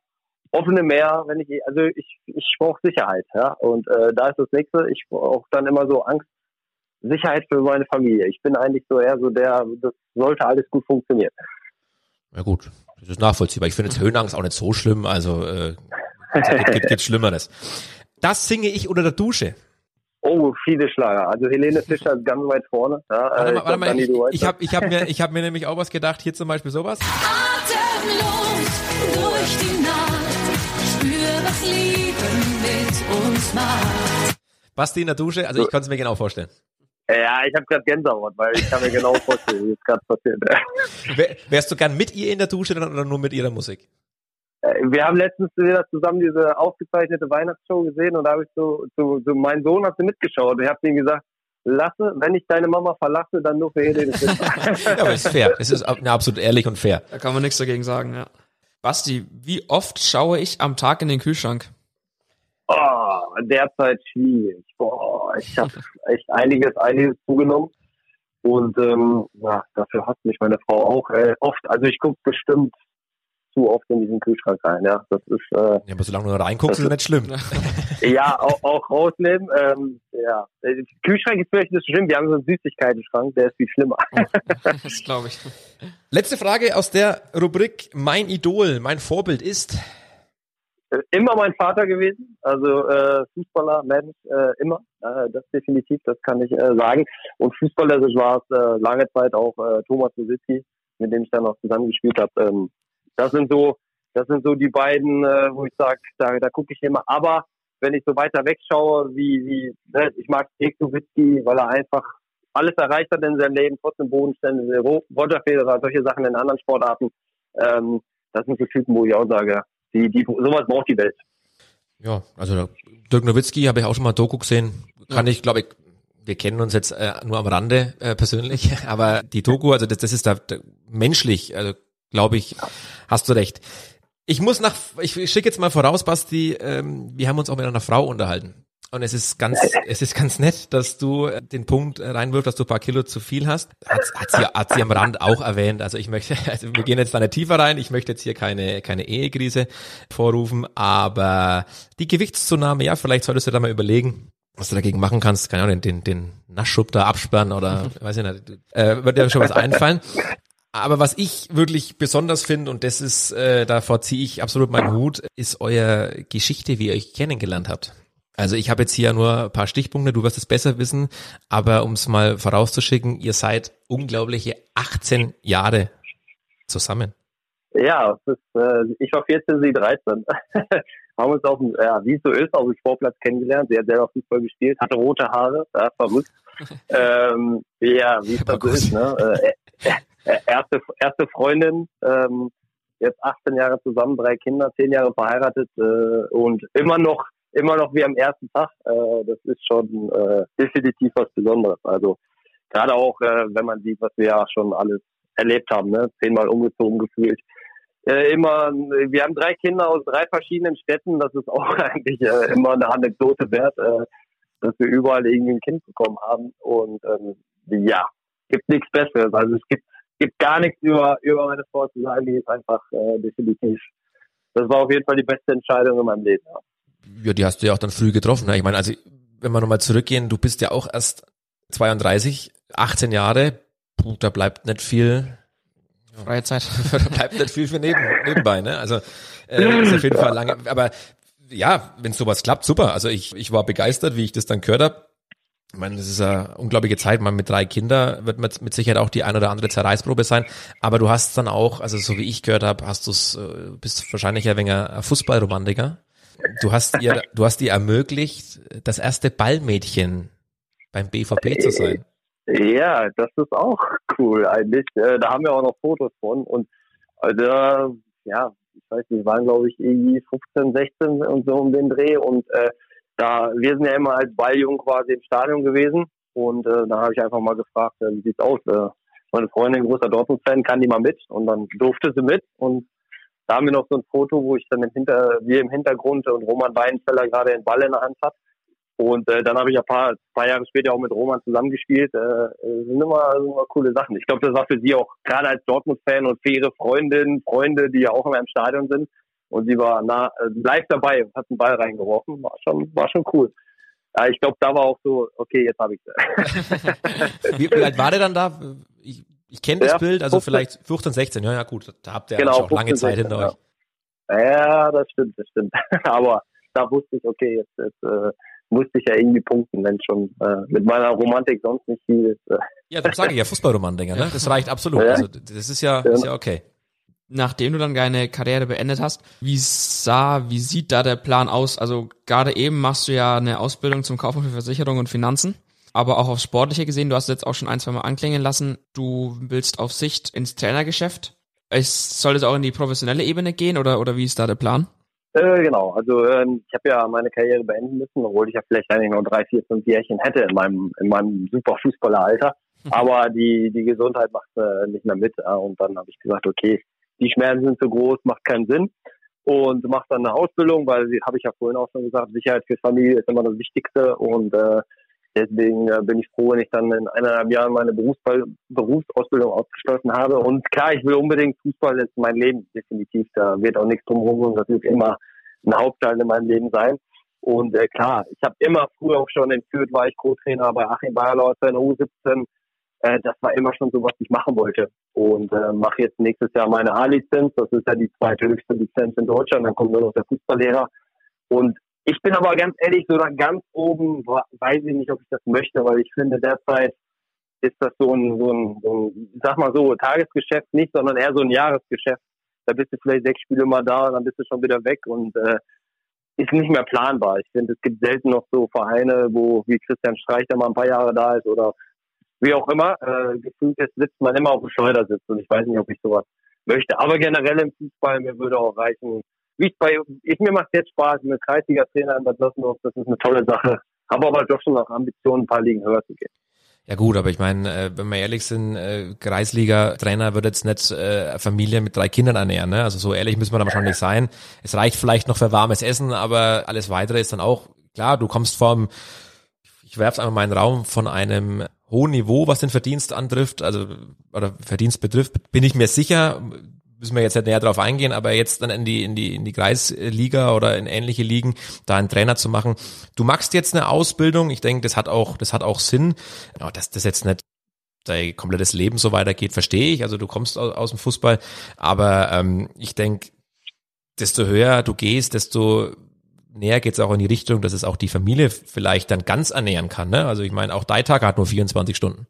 offene Meer, wenn ich, also ich, ich brauche Sicherheit, ja, und äh, da ist das nächste. Ich brauche dann immer so Angst, Sicherheit für meine Familie. Ich bin eigentlich so eher so der, das sollte alles gut funktionieren. Ja gut, das ist nachvollziehbar. Ich finde jetzt Höhenangst auch nicht so schlimm, also äh, gibt, gibt, gibt Schlimmeres. Das singe ich unter der Dusche. Oh, viele Schlager. Also Helene Fischer ist ganz weit vorne. Ja, Warte mal, ich warte mal, ich, ich habe ich hab mir, ich hab mir nämlich auch was gedacht, hier zum Beispiel sowas. Atemlos durch die was Lieben mit uns macht. Basti in der Dusche, also ich kann es mir genau vorstellen. Ja, ich habe gerade Gänsehaut, weil ich kann mir genau vorstellen, wie es gerade passiert. [LAUGHS] Wär, wärst du gern mit ihr in der Dusche oder nur mit ihrer Musik? Äh, Wir haben letztens wieder zusammen diese aufgezeichnete Weihnachtsshow gesehen und da habe ich so, so, so, mein Sohn hat sie mitgeschaut und ich habe ihm gesagt, lasse, wenn ich deine Mama verlasse, dann nur für Helene. [LAUGHS] Ja, aber ist fair. Es ist ab- absolut ehrlich und fair. Da kann man nichts dagegen sagen, ja. Basti, wie oft schaue ich am Tag in den Kühlschrank? Oh, derzeit schwierig. Boah, ich habe [LAUGHS] echt einiges, einiges zugenommen. Und ähm, ja, dafür hasst mich meine Frau auch äh, oft. Also ich gucke bestimmt zu oft in diesen Kühlschrank rein. Ja, das ist äh, Ja, aber solange du da reinguckst, ist es nicht schlimm. [LAUGHS] ja auch, auch rausnehmen. Ähm, ja, Der Kühlschrank ist vielleicht nicht so schlimm. Wir haben so einen Süßigkeiten-Schrank, der ist viel schlimmer. [LAUGHS] Das glaube ich. Letzte Frage aus der Rubrik Mein Idol, mein Vorbild ist. Äh, immer mein Vater gewesen, also äh, Fußballer, Mensch, äh, immer, äh, das definitiv, das kann ich äh, sagen. Und fußballerisch war es äh, lange Zeit auch äh, Thomas Nowitzki, mit dem ich dann auch zusammengespielt habe. Ähm, das sind so, das sind so die beiden, äh, wo ich sage, da, da gucke ich immer. Aber wenn ich so weiter wegschaue, wie, wie, ne, ich mag Dirk Nowitzki, weil er einfach alles erreicht hat in seinem Leben, trotzdem bodenständig, Roger Federer, solche Sachen in anderen Sportarten. Ähm, das sind so Typen, wo ich auch sage, die, die, sowas braucht die Welt. Ja, also Dirk Nowitzki habe ich auch schon mal Doku gesehen. Kann ich, glaube ich, wir kennen uns jetzt äh, nur am Rande äh, persönlich, [LAUGHS] aber die Doku, also das, das ist da, da menschlich, also glaube ich, hast du recht. Ich muss nach, ich schicke jetzt mal voraus, Basti, ähm, wir haben uns auch mit einer Frau unterhalten. Und es ist ganz, [LAUGHS] es ist ganz nett, dass du äh, den Punkt äh, reinwirfst, dass du ein paar Kilo zu viel hast. Hat, hat, sie, hat sie am Rand auch erwähnt. Also ich möchte, [LAUGHS] also wir gehen jetzt da nicht tiefer rein. Ich möchte jetzt hier keine, keine Ehekrise vorrufen, aber die Gewichtszunahme, ja, vielleicht solltest du da mal überlegen, was du dagegen machen kannst. Keine Ahnung, den, den Naschschub da absperren oder, [LAUGHS] weiß ich nicht, äh, wird dir schon was einfallen. Aber was ich wirklich besonders finde, und das ist, äh, davor ziehe ich absolut meinen Hut, ist euer Geschichte, wie ihr euch kennengelernt habt. Also ich habe jetzt hier nur ein paar Stichpunkte, du wirst es besser wissen, aber um es mal vorauszuschicken, ihr seid unglaubliche 18 Jahre zusammen. Ja, ist, äh, ich war 14, sie 13. [LAUGHS] haben uns auf dem, ja, wie es so ist, auf dem Sportplatz kennengelernt. Sie hat selber Fußball gespielt, hatte rote Haare, ja, verrückt. [LAUGHS] ähm, ja, wie es so ist, ne? Äh, äh, äh, erste, erste Freundin, ähm, jetzt 18 Jahre zusammen, drei Kinder, 10 Jahre verheiratet äh, und immer noch, immer noch wie am ersten Tag. Äh, das ist schon äh, definitiv was Besonderes. Also gerade auch, äh, wenn man sieht, was wir ja schon alles erlebt haben, ne? zehnmal umgezogen gefühlt. Äh, immer, wir haben drei Kinder aus drei verschiedenen Städten. Das ist auch [LAUGHS] eigentlich äh, immer eine Anekdote wert, äh, dass wir überall irgendwie ein Kind bekommen haben. Und ähm, ja, gibt nichts Besseres. Also es gibt gibt gar nichts über über meine Frau zu sagen. Die ist einfach äh, definitiv. Das war auf jeden Fall die beste Entscheidung in meinem Leben. Ja. Ja, die hast du ja auch dann früh getroffen. Ne? Ich meine, also wenn wir nochmal zurückgehen, du bist ja auch erst 32, 18 Jahre, puh, da bleibt nicht viel, Freie Zeit. [LAUGHS] da bleibt nicht viel für neben, nebenbei, ne? Also äh, ist auf jeden Fall lange. Aber ja, wenn sowas klappt, super. Also ich, ich war begeistert, wie ich das dann gehört habe. Ich meine, das ist eine unglaubliche Zeit. Man mit drei Kindern wird mit, mit Sicherheit auch die ein oder andere Zerreißprobe sein. Aber du hast dann auch, also so wie ich gehört habe, hast du es, äh, bist wahrscheinlich ein wenig ein Fußballromantiker. Du hast ihr, du hast ihr ermöglicht, das erste Ballmädchen beim BVB zu sein. Ja, das ist auch cool eigentlich. Äh, da haben wir auch noch Fotos von. Und also, ja, ich weiß nicht, waren glaube ich irgendwie 15, 16 und so um den Dreh. Und äh, da, wir sind ja immer als Balljung quasi im Stadion gewesen. Und äh, da habe ich einfach mal gefragt, äh, wie sieht's aus? Äh, meine Freundin, großer Dortmund-Fan, kann die mal mit und dann durfte sie mit und da haben wir noch so ein Foto, wo ich dann im Hinter, wir im Hintergrund und Roman Weidenfeller gerade den Ball in der Hand hat. Und äh, dann habe ich ein paar, paar Jahre später auch mit Roman zusammengespielt. Äh, äh sind immer, sind immer coole Sachen. Ich glaube, das war für sie auch gerade als Dortmund-Fan und für ihre Freundinnen, Freunde, die ja auch immer im Stadion sind. Und sie war nah, äh, live dabei und hat einen Ball reingeworfen. War schon, war schon cool. Ja, ich glaube, da war auch so, okay, jetzt habe ich [LAUGHS] [LAUGHS] wie, wie alt war der dann da? Ich, ich kenne das ja, Bild, also 15, vielleicht 15, 16. Ja, ja, gut, da habt ihr genau, auch 15, lange Zeit 16, hinter ja. euch. Ja, das stimmt, das stimmt. [LAUGHS] Aber da wusste ich, okay, jetzt, jetzt äh, musste ich ja irgendwie punkten, wenn schon äh, mit meiner Romantik sonst nicht viel ist. Äh. Ja, das sage ich ja, Fußballromantiker, ne? Das reicht absolut. Ja. Also das ist ja, ist ja okay. Nachdem du dann deine Karriere beendet hast, wie sah, wie sieht da der Plan aus? Also gerade eben machst du ja eine Ausbildung zum Kaufmann für Versicherung und Finanzen, aber auch auf Sportliche gesehen, du hast jetzt auch schon ein, zwei Mal anklingen lassen, du willst auf Sicht ins Trainergeschäft. Es soll es auch in die professionelle Ebene gehen oder, oder wie ist da der Plan? Äh, genau, also ähm, ich habe ja meine Karriere beenden müssen, obwohl ich ja vielleicht eigentlich noch drei, vier, fünf Jährchen hätte in meinem, in meinem super Fußballeralter. Mhm. Aber die, die Gesundheit macht äh, nicht mehr mit. Äh, und dann habe ich gesagt, okay, die Schmerzen sind zu groß, macht keinen Sinn. Und mache dann eine Ausbildung, weil, habe ich ja vorhin auch schon gesagt, Sicherheit für Familie ist immer das Wichtigste. Und äh, Deswegen äh, bin ich froh, wenn ich dann in eineinhalb Jahren meine Berufsball Berufsausbildung abgeschlossen habe. Und klar, ich will unbedingt Fußball ist mein Leben, definitiv. Da wird auch nichts drum rum. Das wird immer ein Hauptteil in meinem Leben sein. Und äh, klar, ich habe immer früher auch schon in Fürth war ich Co-Trainer bei Achim Bayerlauer in der U17. Äh, das war immer schon so, was ich machen wollte. Und äh, mache jetzt nächstes Jahr meine A-Lizenz. Das ist ja die zweite höchste Lizenz in Deutschland. Dann kommt nur noch der Fußballlehrer. Und ich bin aber ganz ehrlich, so da ganz oben weiß ich nicht, ob ich das möchte, weil ich finde, derzeit ist das so ein, so ein, so ein sag mal so, Tagesgeschäft nicht, sondern eher so ein Jahresgeschäft. Da bist du vielleicht sechs Spiele mal da dann bist du schon wieder weg und äh, ist nicht mehr planbar. Ich finde, es gibt selten noch so Vereine, wo wie Christian Streich, der mal ein paar Jahre da ist oder wie auch immer. Äh, gefühlt jetzt sitzt man immer auf dem Schleudersitz und ich weiß nicht, ob ich sowas möchte. Aber generell im Fußball, mir würde auch reichen, wie bei, ich, mir macht jetzt Spaß, mit Kreisliga-Trainer in Bad Lossenhof, das ist eine tolle Sache. Habe aber doch schon noch Ambitionen, ein paar Ligen höher zu gehen. Ja gut, aber ich meine, äh, wenn wir ehrlich sind, äh, Kreisliga-Trainer wird jetzt nicht äh, Familie mit drei Kindern ernähren. Ne? Also so ehrlich müssen wir da wahrscheinlich sein. Es reicht vielleicht noch für warmes Essen, aber alles weitere ist dann auch, klar, du kommst vom, ich werf's einmal meinen Raum, von einem hohen Niveau, was den Verdienst antrifft, also oder Verdienst betrifft, bin ich mir sicher müssen wir jetzt nicht näher drauf eingehen, aber jetzt dann in die, in die, in die Kreisliga oder in ähnliche Ligen, da einen Trainer zu machen. Du machst jetzt eine Ausbildung. Ich denke, das hat auch, das hat auch Sinn. Ja, dass das jetzt nicht dein komplettes Leben so weitergeht, verstehe ich. Also du kommst aus, aus dem Fußball, aber ähm, ich denke, desto höher du gehst, desto näher geht's auch in die Richtung, dass es auch die Familie vielleicht dann ganz ernähren kann. Ne? Also ich meine, auch dein Tag hat nur 24 Stunden.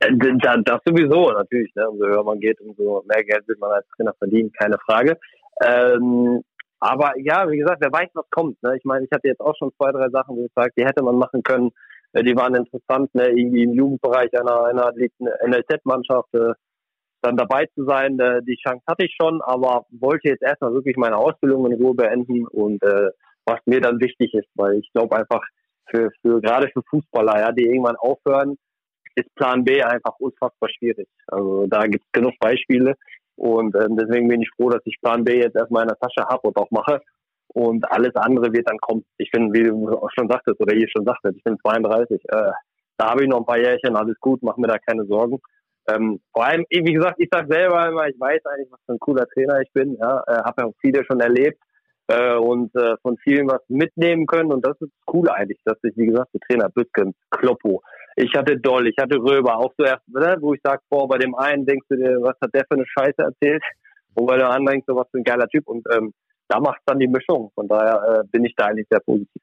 Das, das sowieso natürlich. Ne? Umso höher man geht, umso mehr Geld wird man als Trainer verdienen, keine Frage. Ähm, aber ja, wie gesagt, wer weiß, was kommt. Ne? Ich meine, ich hatte jetzt auch schon zwei, drei Sachen, sage, die hätte man machen können. Äh, die waren interessant, ne? irgendwie im Jugendbereich einer, einer NLZ-Mannschaft äh, dann dabei zu sein. Äh, die Chance hatte ich schon, aber wollte jetzt erstmal wirklich meine Ausbildung in Ruhe beenden und äh, was mir dann wichtig ist, weil ich glaube einfach für, für gerade für Fußballer, ja, die irgendwann aufhören, ist Plan B einfach unfassbar schwierig. Also da gibt es genug Beispiele und ähm, deswegen bin ich froh, dass ich Plan B jetzt erstmal in der Tasche habe und auch mache. Und alles andere wird dann kommen. Ich bin, wie du auch schon sagtest, oder ihr schon sagtet, ich bin 32. Äh, da habe ich noch ein paar Jährchen, alles gut, mach mir da keine Sorgen. Ähm, vor allem, wie gesagt, ich sag selber immer, ich weiß eigentlich, was für ein cooler Trainer ich bin. Ja, äh, habe ja auch viele schon erlebt äh, und äh, von vielen was mitnehmen können. Und das ist cool eigentlich, dass ich, wie gesagt, die Trainer Büsken, Kloppo, ich hatte Doll, ich hatte Röber, auch so erst, ne, wo ich sag, boah, bei dem einen denkst du dir, was hat der für eine Scheiße erzählt? Und bei dem anderen denkst du, was für ein geiler Typ. Und ähm, da macht dann die Mischung. Von daher äh, bin ich da eigentlich sehr positiv.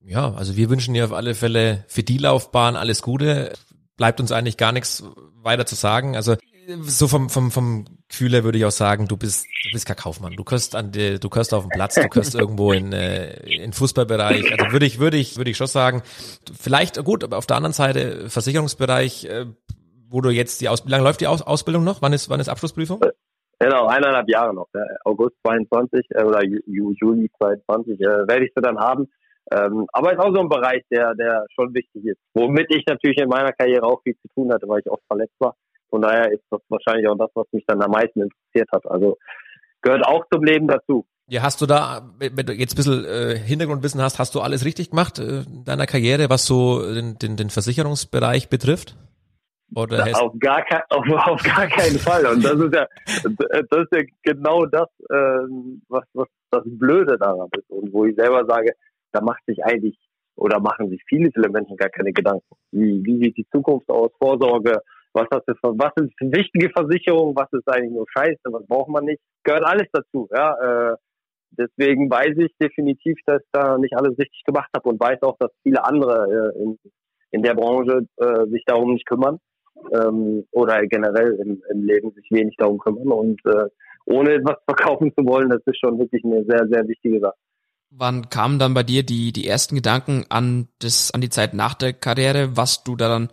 Ja, also wir wünschen dir auf alle Fälle für die Laufbahn alles Gute. Bleibt uns eigentlich gar nichts weiter zu sagen. Also so vom, vom, vom Gefühl her würde ich auch sagen, du bist, du bist kein Kaufmann. Du kannst an die, du kannst auf dem Platz, du kannst [LAUGHS] irgendwo in, äh, in Fußballbereich. Also würde ich, würde ich, würde ich schon sagen. Vielleicht, gut, aber auf der anderen Seite, Versicherungsbereich, äh, wo du jetzt die Aus, wie lange läuft die Aus Ausbildung noch? Wann ist, wann ist Abschlussprüfung? Genau, eineinhalb Jahre noch. Ja. August 22 äh, oder Ju, Juli 22 äh, werde ich sie dann haben. Ähm, aber ist auch so ein Bereich, der, der schon wichtig ist. Womit ich natürlich in meiner Karriere auch viel zu tun hatte, weil ich oft verletzt war Von daher ist das wahrscheinlich auch das, was mich dann am meisten interessiert hat. Also gehört auch zum Leben dazu. Ja, hast du da, wenn du jetzt ein bisschen äh, Hintergrundwissen hast, hast du alles richtig gemacht äh, in deiner Karriere, was so den, den, den Versicherungsbereich betrifft? Oder hast- auf, gar kein, [LAUGHS] auf, auf gar keinen Fall. Und das ist ja, das ist ja genau das, ähm, was, was das Blöde daran ist. Und wo ich selber sage, da macht sich eigentlich oder machen sich viele, viele Menschen gar keine Gedanken. Wie, wie sieht die Zukunft aus? Vorsorge? Was, hast du was ist wichtige Versicherung? Was ist eigentlich nur Scheiße? Was braucht man nicht? Gehört alles dazu. Ja, äh, deswegen weiß ich definitiv, dass ich da nicht alles richtig gemacht habe und weiß auch, dass viele andere äh, in, in der Branche äh, sich darum nicht kümmern ähm, oder generell im, im Leben sich wenig darum kümmern und äh, ohne etwas [LAUGHS] verkaufen zu wollen, das ist schon wirklich eine sehr, sehr wichtige Sache. Wann kamen dann bei dir die, die ersten Gedanken an das, an die Zeit nach der Karriere, was du da dann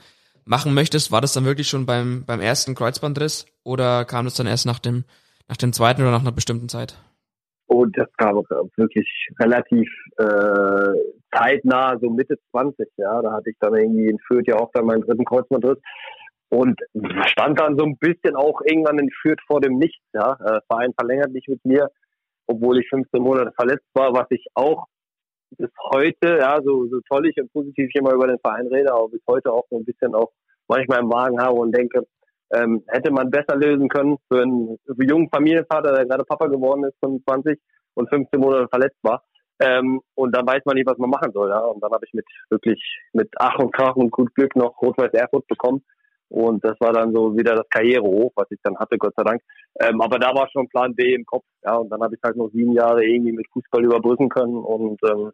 machen möchtest? War das dann wirklich schon beim, beim ersten Kreuzbandriss oder kam das dann erst nach dem, nach dem zweiten oder nach einer bestimmten Zeit? Und das kam wirklich relativ äh, zeitnah, so Mitte 20, ja. Da hatte ich dann irgendwie in Fürth ja auch dann meinen dritten Kreuzbandriss und stand dann so ein bisschen auch irgendwann in Fürth vor dem Nichts, ja. Äh, Verein verlängert nicht mit mir, obwohl ich 15 Monate verletzt war, was ich auch bis heute, ja, so, so toll ich und positiv ich immer über den Verein rede, aber bis heute auch so ein bisschen auch manchmal im Wagen habe und denke, ähm, hätte man besser lösen können für einen jungen Familienvater, der gerade Papa geworden ist, 25 und 15 Monate verletzt war. Ähm, und dann weiß man nicht, was man machen soll. Ja? Und dann habe ich mit wirklich mit Ach und Krach und gut Glück noch Rot-Weiß Erfurt bekommen. Und das war dann so wieder das Karrierehoch, was ich dann hatte, Gott sei Dank. Ähm, aber da war schon Plan B im Kopf. Ja, und dann habe ich halt noch sieben Jahre irgendwie mit Fußball überbrücken können. Und ähm,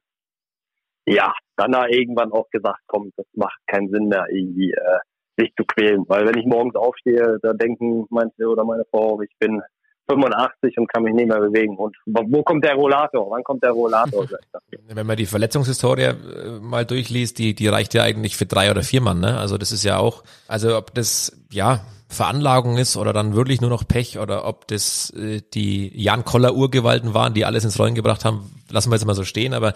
ja, dann da irgendwann auch gesagt, komm, das macht keinen Sinn mehr, irgendwie äh, sich zu quälen. Weil wenn ich morgens aufstehe, da denken manche oder meine Frau, ich bin 85 und kann mich nicht mehr bewegen. Und wo kommt der Rollator? Wann kommt der Rollator? [LAUGHS] Wenn man die Verletzungshistorie äh, mal durchliest, die, die reicht ja eigentlich für drei oder vier Mann, ne? Also das ist ja auch, also ob das, ja, Veranlagung ist oder dann wirklich nur noch Pech oder ob das äh, die Jan Koller Urgewalten waren, die alles ins Rollen gebracht haben, lassen wir jetzt mal so stehen, aber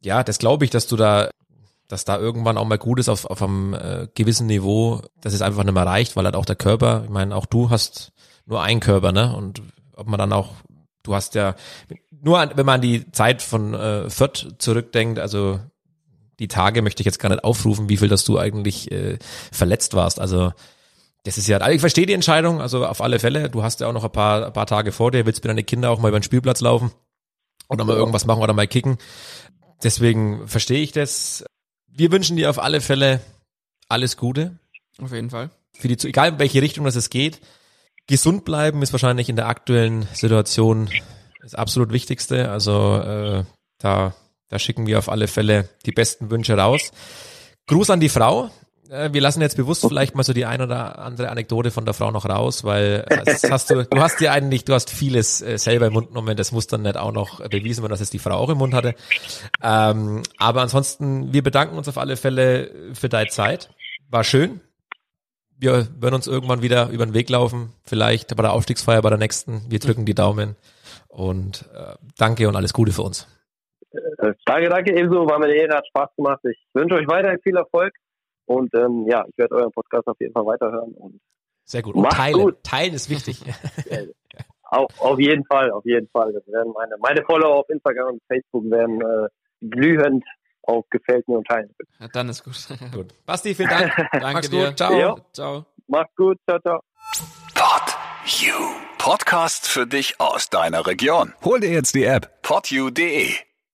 ja, das glaube ich, dass du da dass da irgendwann auch mal gut ist auf, auf einem äh, gewissen Niveau, dass es einfach nicht mehr reicht, weil halt auch der Körper, ich meine, auch du hast nur einen Körper, ne? Und ob man dann auch, du hast ja, nur an, wenn man an die Zeit von äh, Fürth zurückdenkt, also die Tage möchte ich jetzt gar nicht aufrufen, wie viel, dass du eigentlich äh, verletzt warst. Also das ist ja, also ich verstehe die Entscheidung, also auf alle Fälle. Du hast ja auch noch ein paar, ein paar Tage vor dir, willst mit deinen Kindern auch mal über den Spielplatz laufen oder mal irgendwas machen oder mal kicken. Deswegen verstehe ich das. Wir wünschen dir auf alle Fälle alles Gute. Auf jeden Fall. Für die, egal in welche Richtung das es geht. Gesund bleiben ist wahrscheinlich in der aktuellen Situation das absolut Wichtigste. Also äh, da, da schicken wir auf alle Fälle die besten Wünsche raus. Gruß an die Frau. Äh, Wir lassen jetzt bewusst vielleicht mal so die ein oder andere Anekdote von der Frau noch raus, weil äh, hast du, du hast dir eigentlich, du hast vieles äh, selber im Mund genommen, das muss dann nicht auch noch bewiesen werden, dass es die Frau auch im Mund hatte. Ähm, aber ansonsten, wir bedanken uns auf alle Fälle für deine Zeit. War schön. Wir werden uns irgendwann wieder über den Weg laufen, vielleicht bei der Aufstiegsfeier, bei der nächsten. Wir drücken die Daumen und äh, danke und alles Gute für uns. Danke, danke, ebenso. War mir eine Ehre, hat Spaß gemacht. Ich wünsche euch weiterhin viel Erfolg. Und ähm, ja, ich werde euren Podcast auf jeden Fall weiterhören. Und Sehr gut. Und teilen. gut. Teilen ist wichtig. [LAUGHS] auf, auf jeden Fall, auf jeden Fall. Das werden meine, meine Follower auf Instagram und Facebook werden äh, glühend auf Gefällt mir und teilen. Ja, dann ist gut. [LAUGHS] gut. Basti, vielen Dank. [LAUGHS] Danke Mach's dir. gut. Ciao. Ja. Ciao. Macht's gut. Ciao, ciao. Pod You. Podcasts für dich aus deiner Region. Hol dir jetzt die App podyou.de.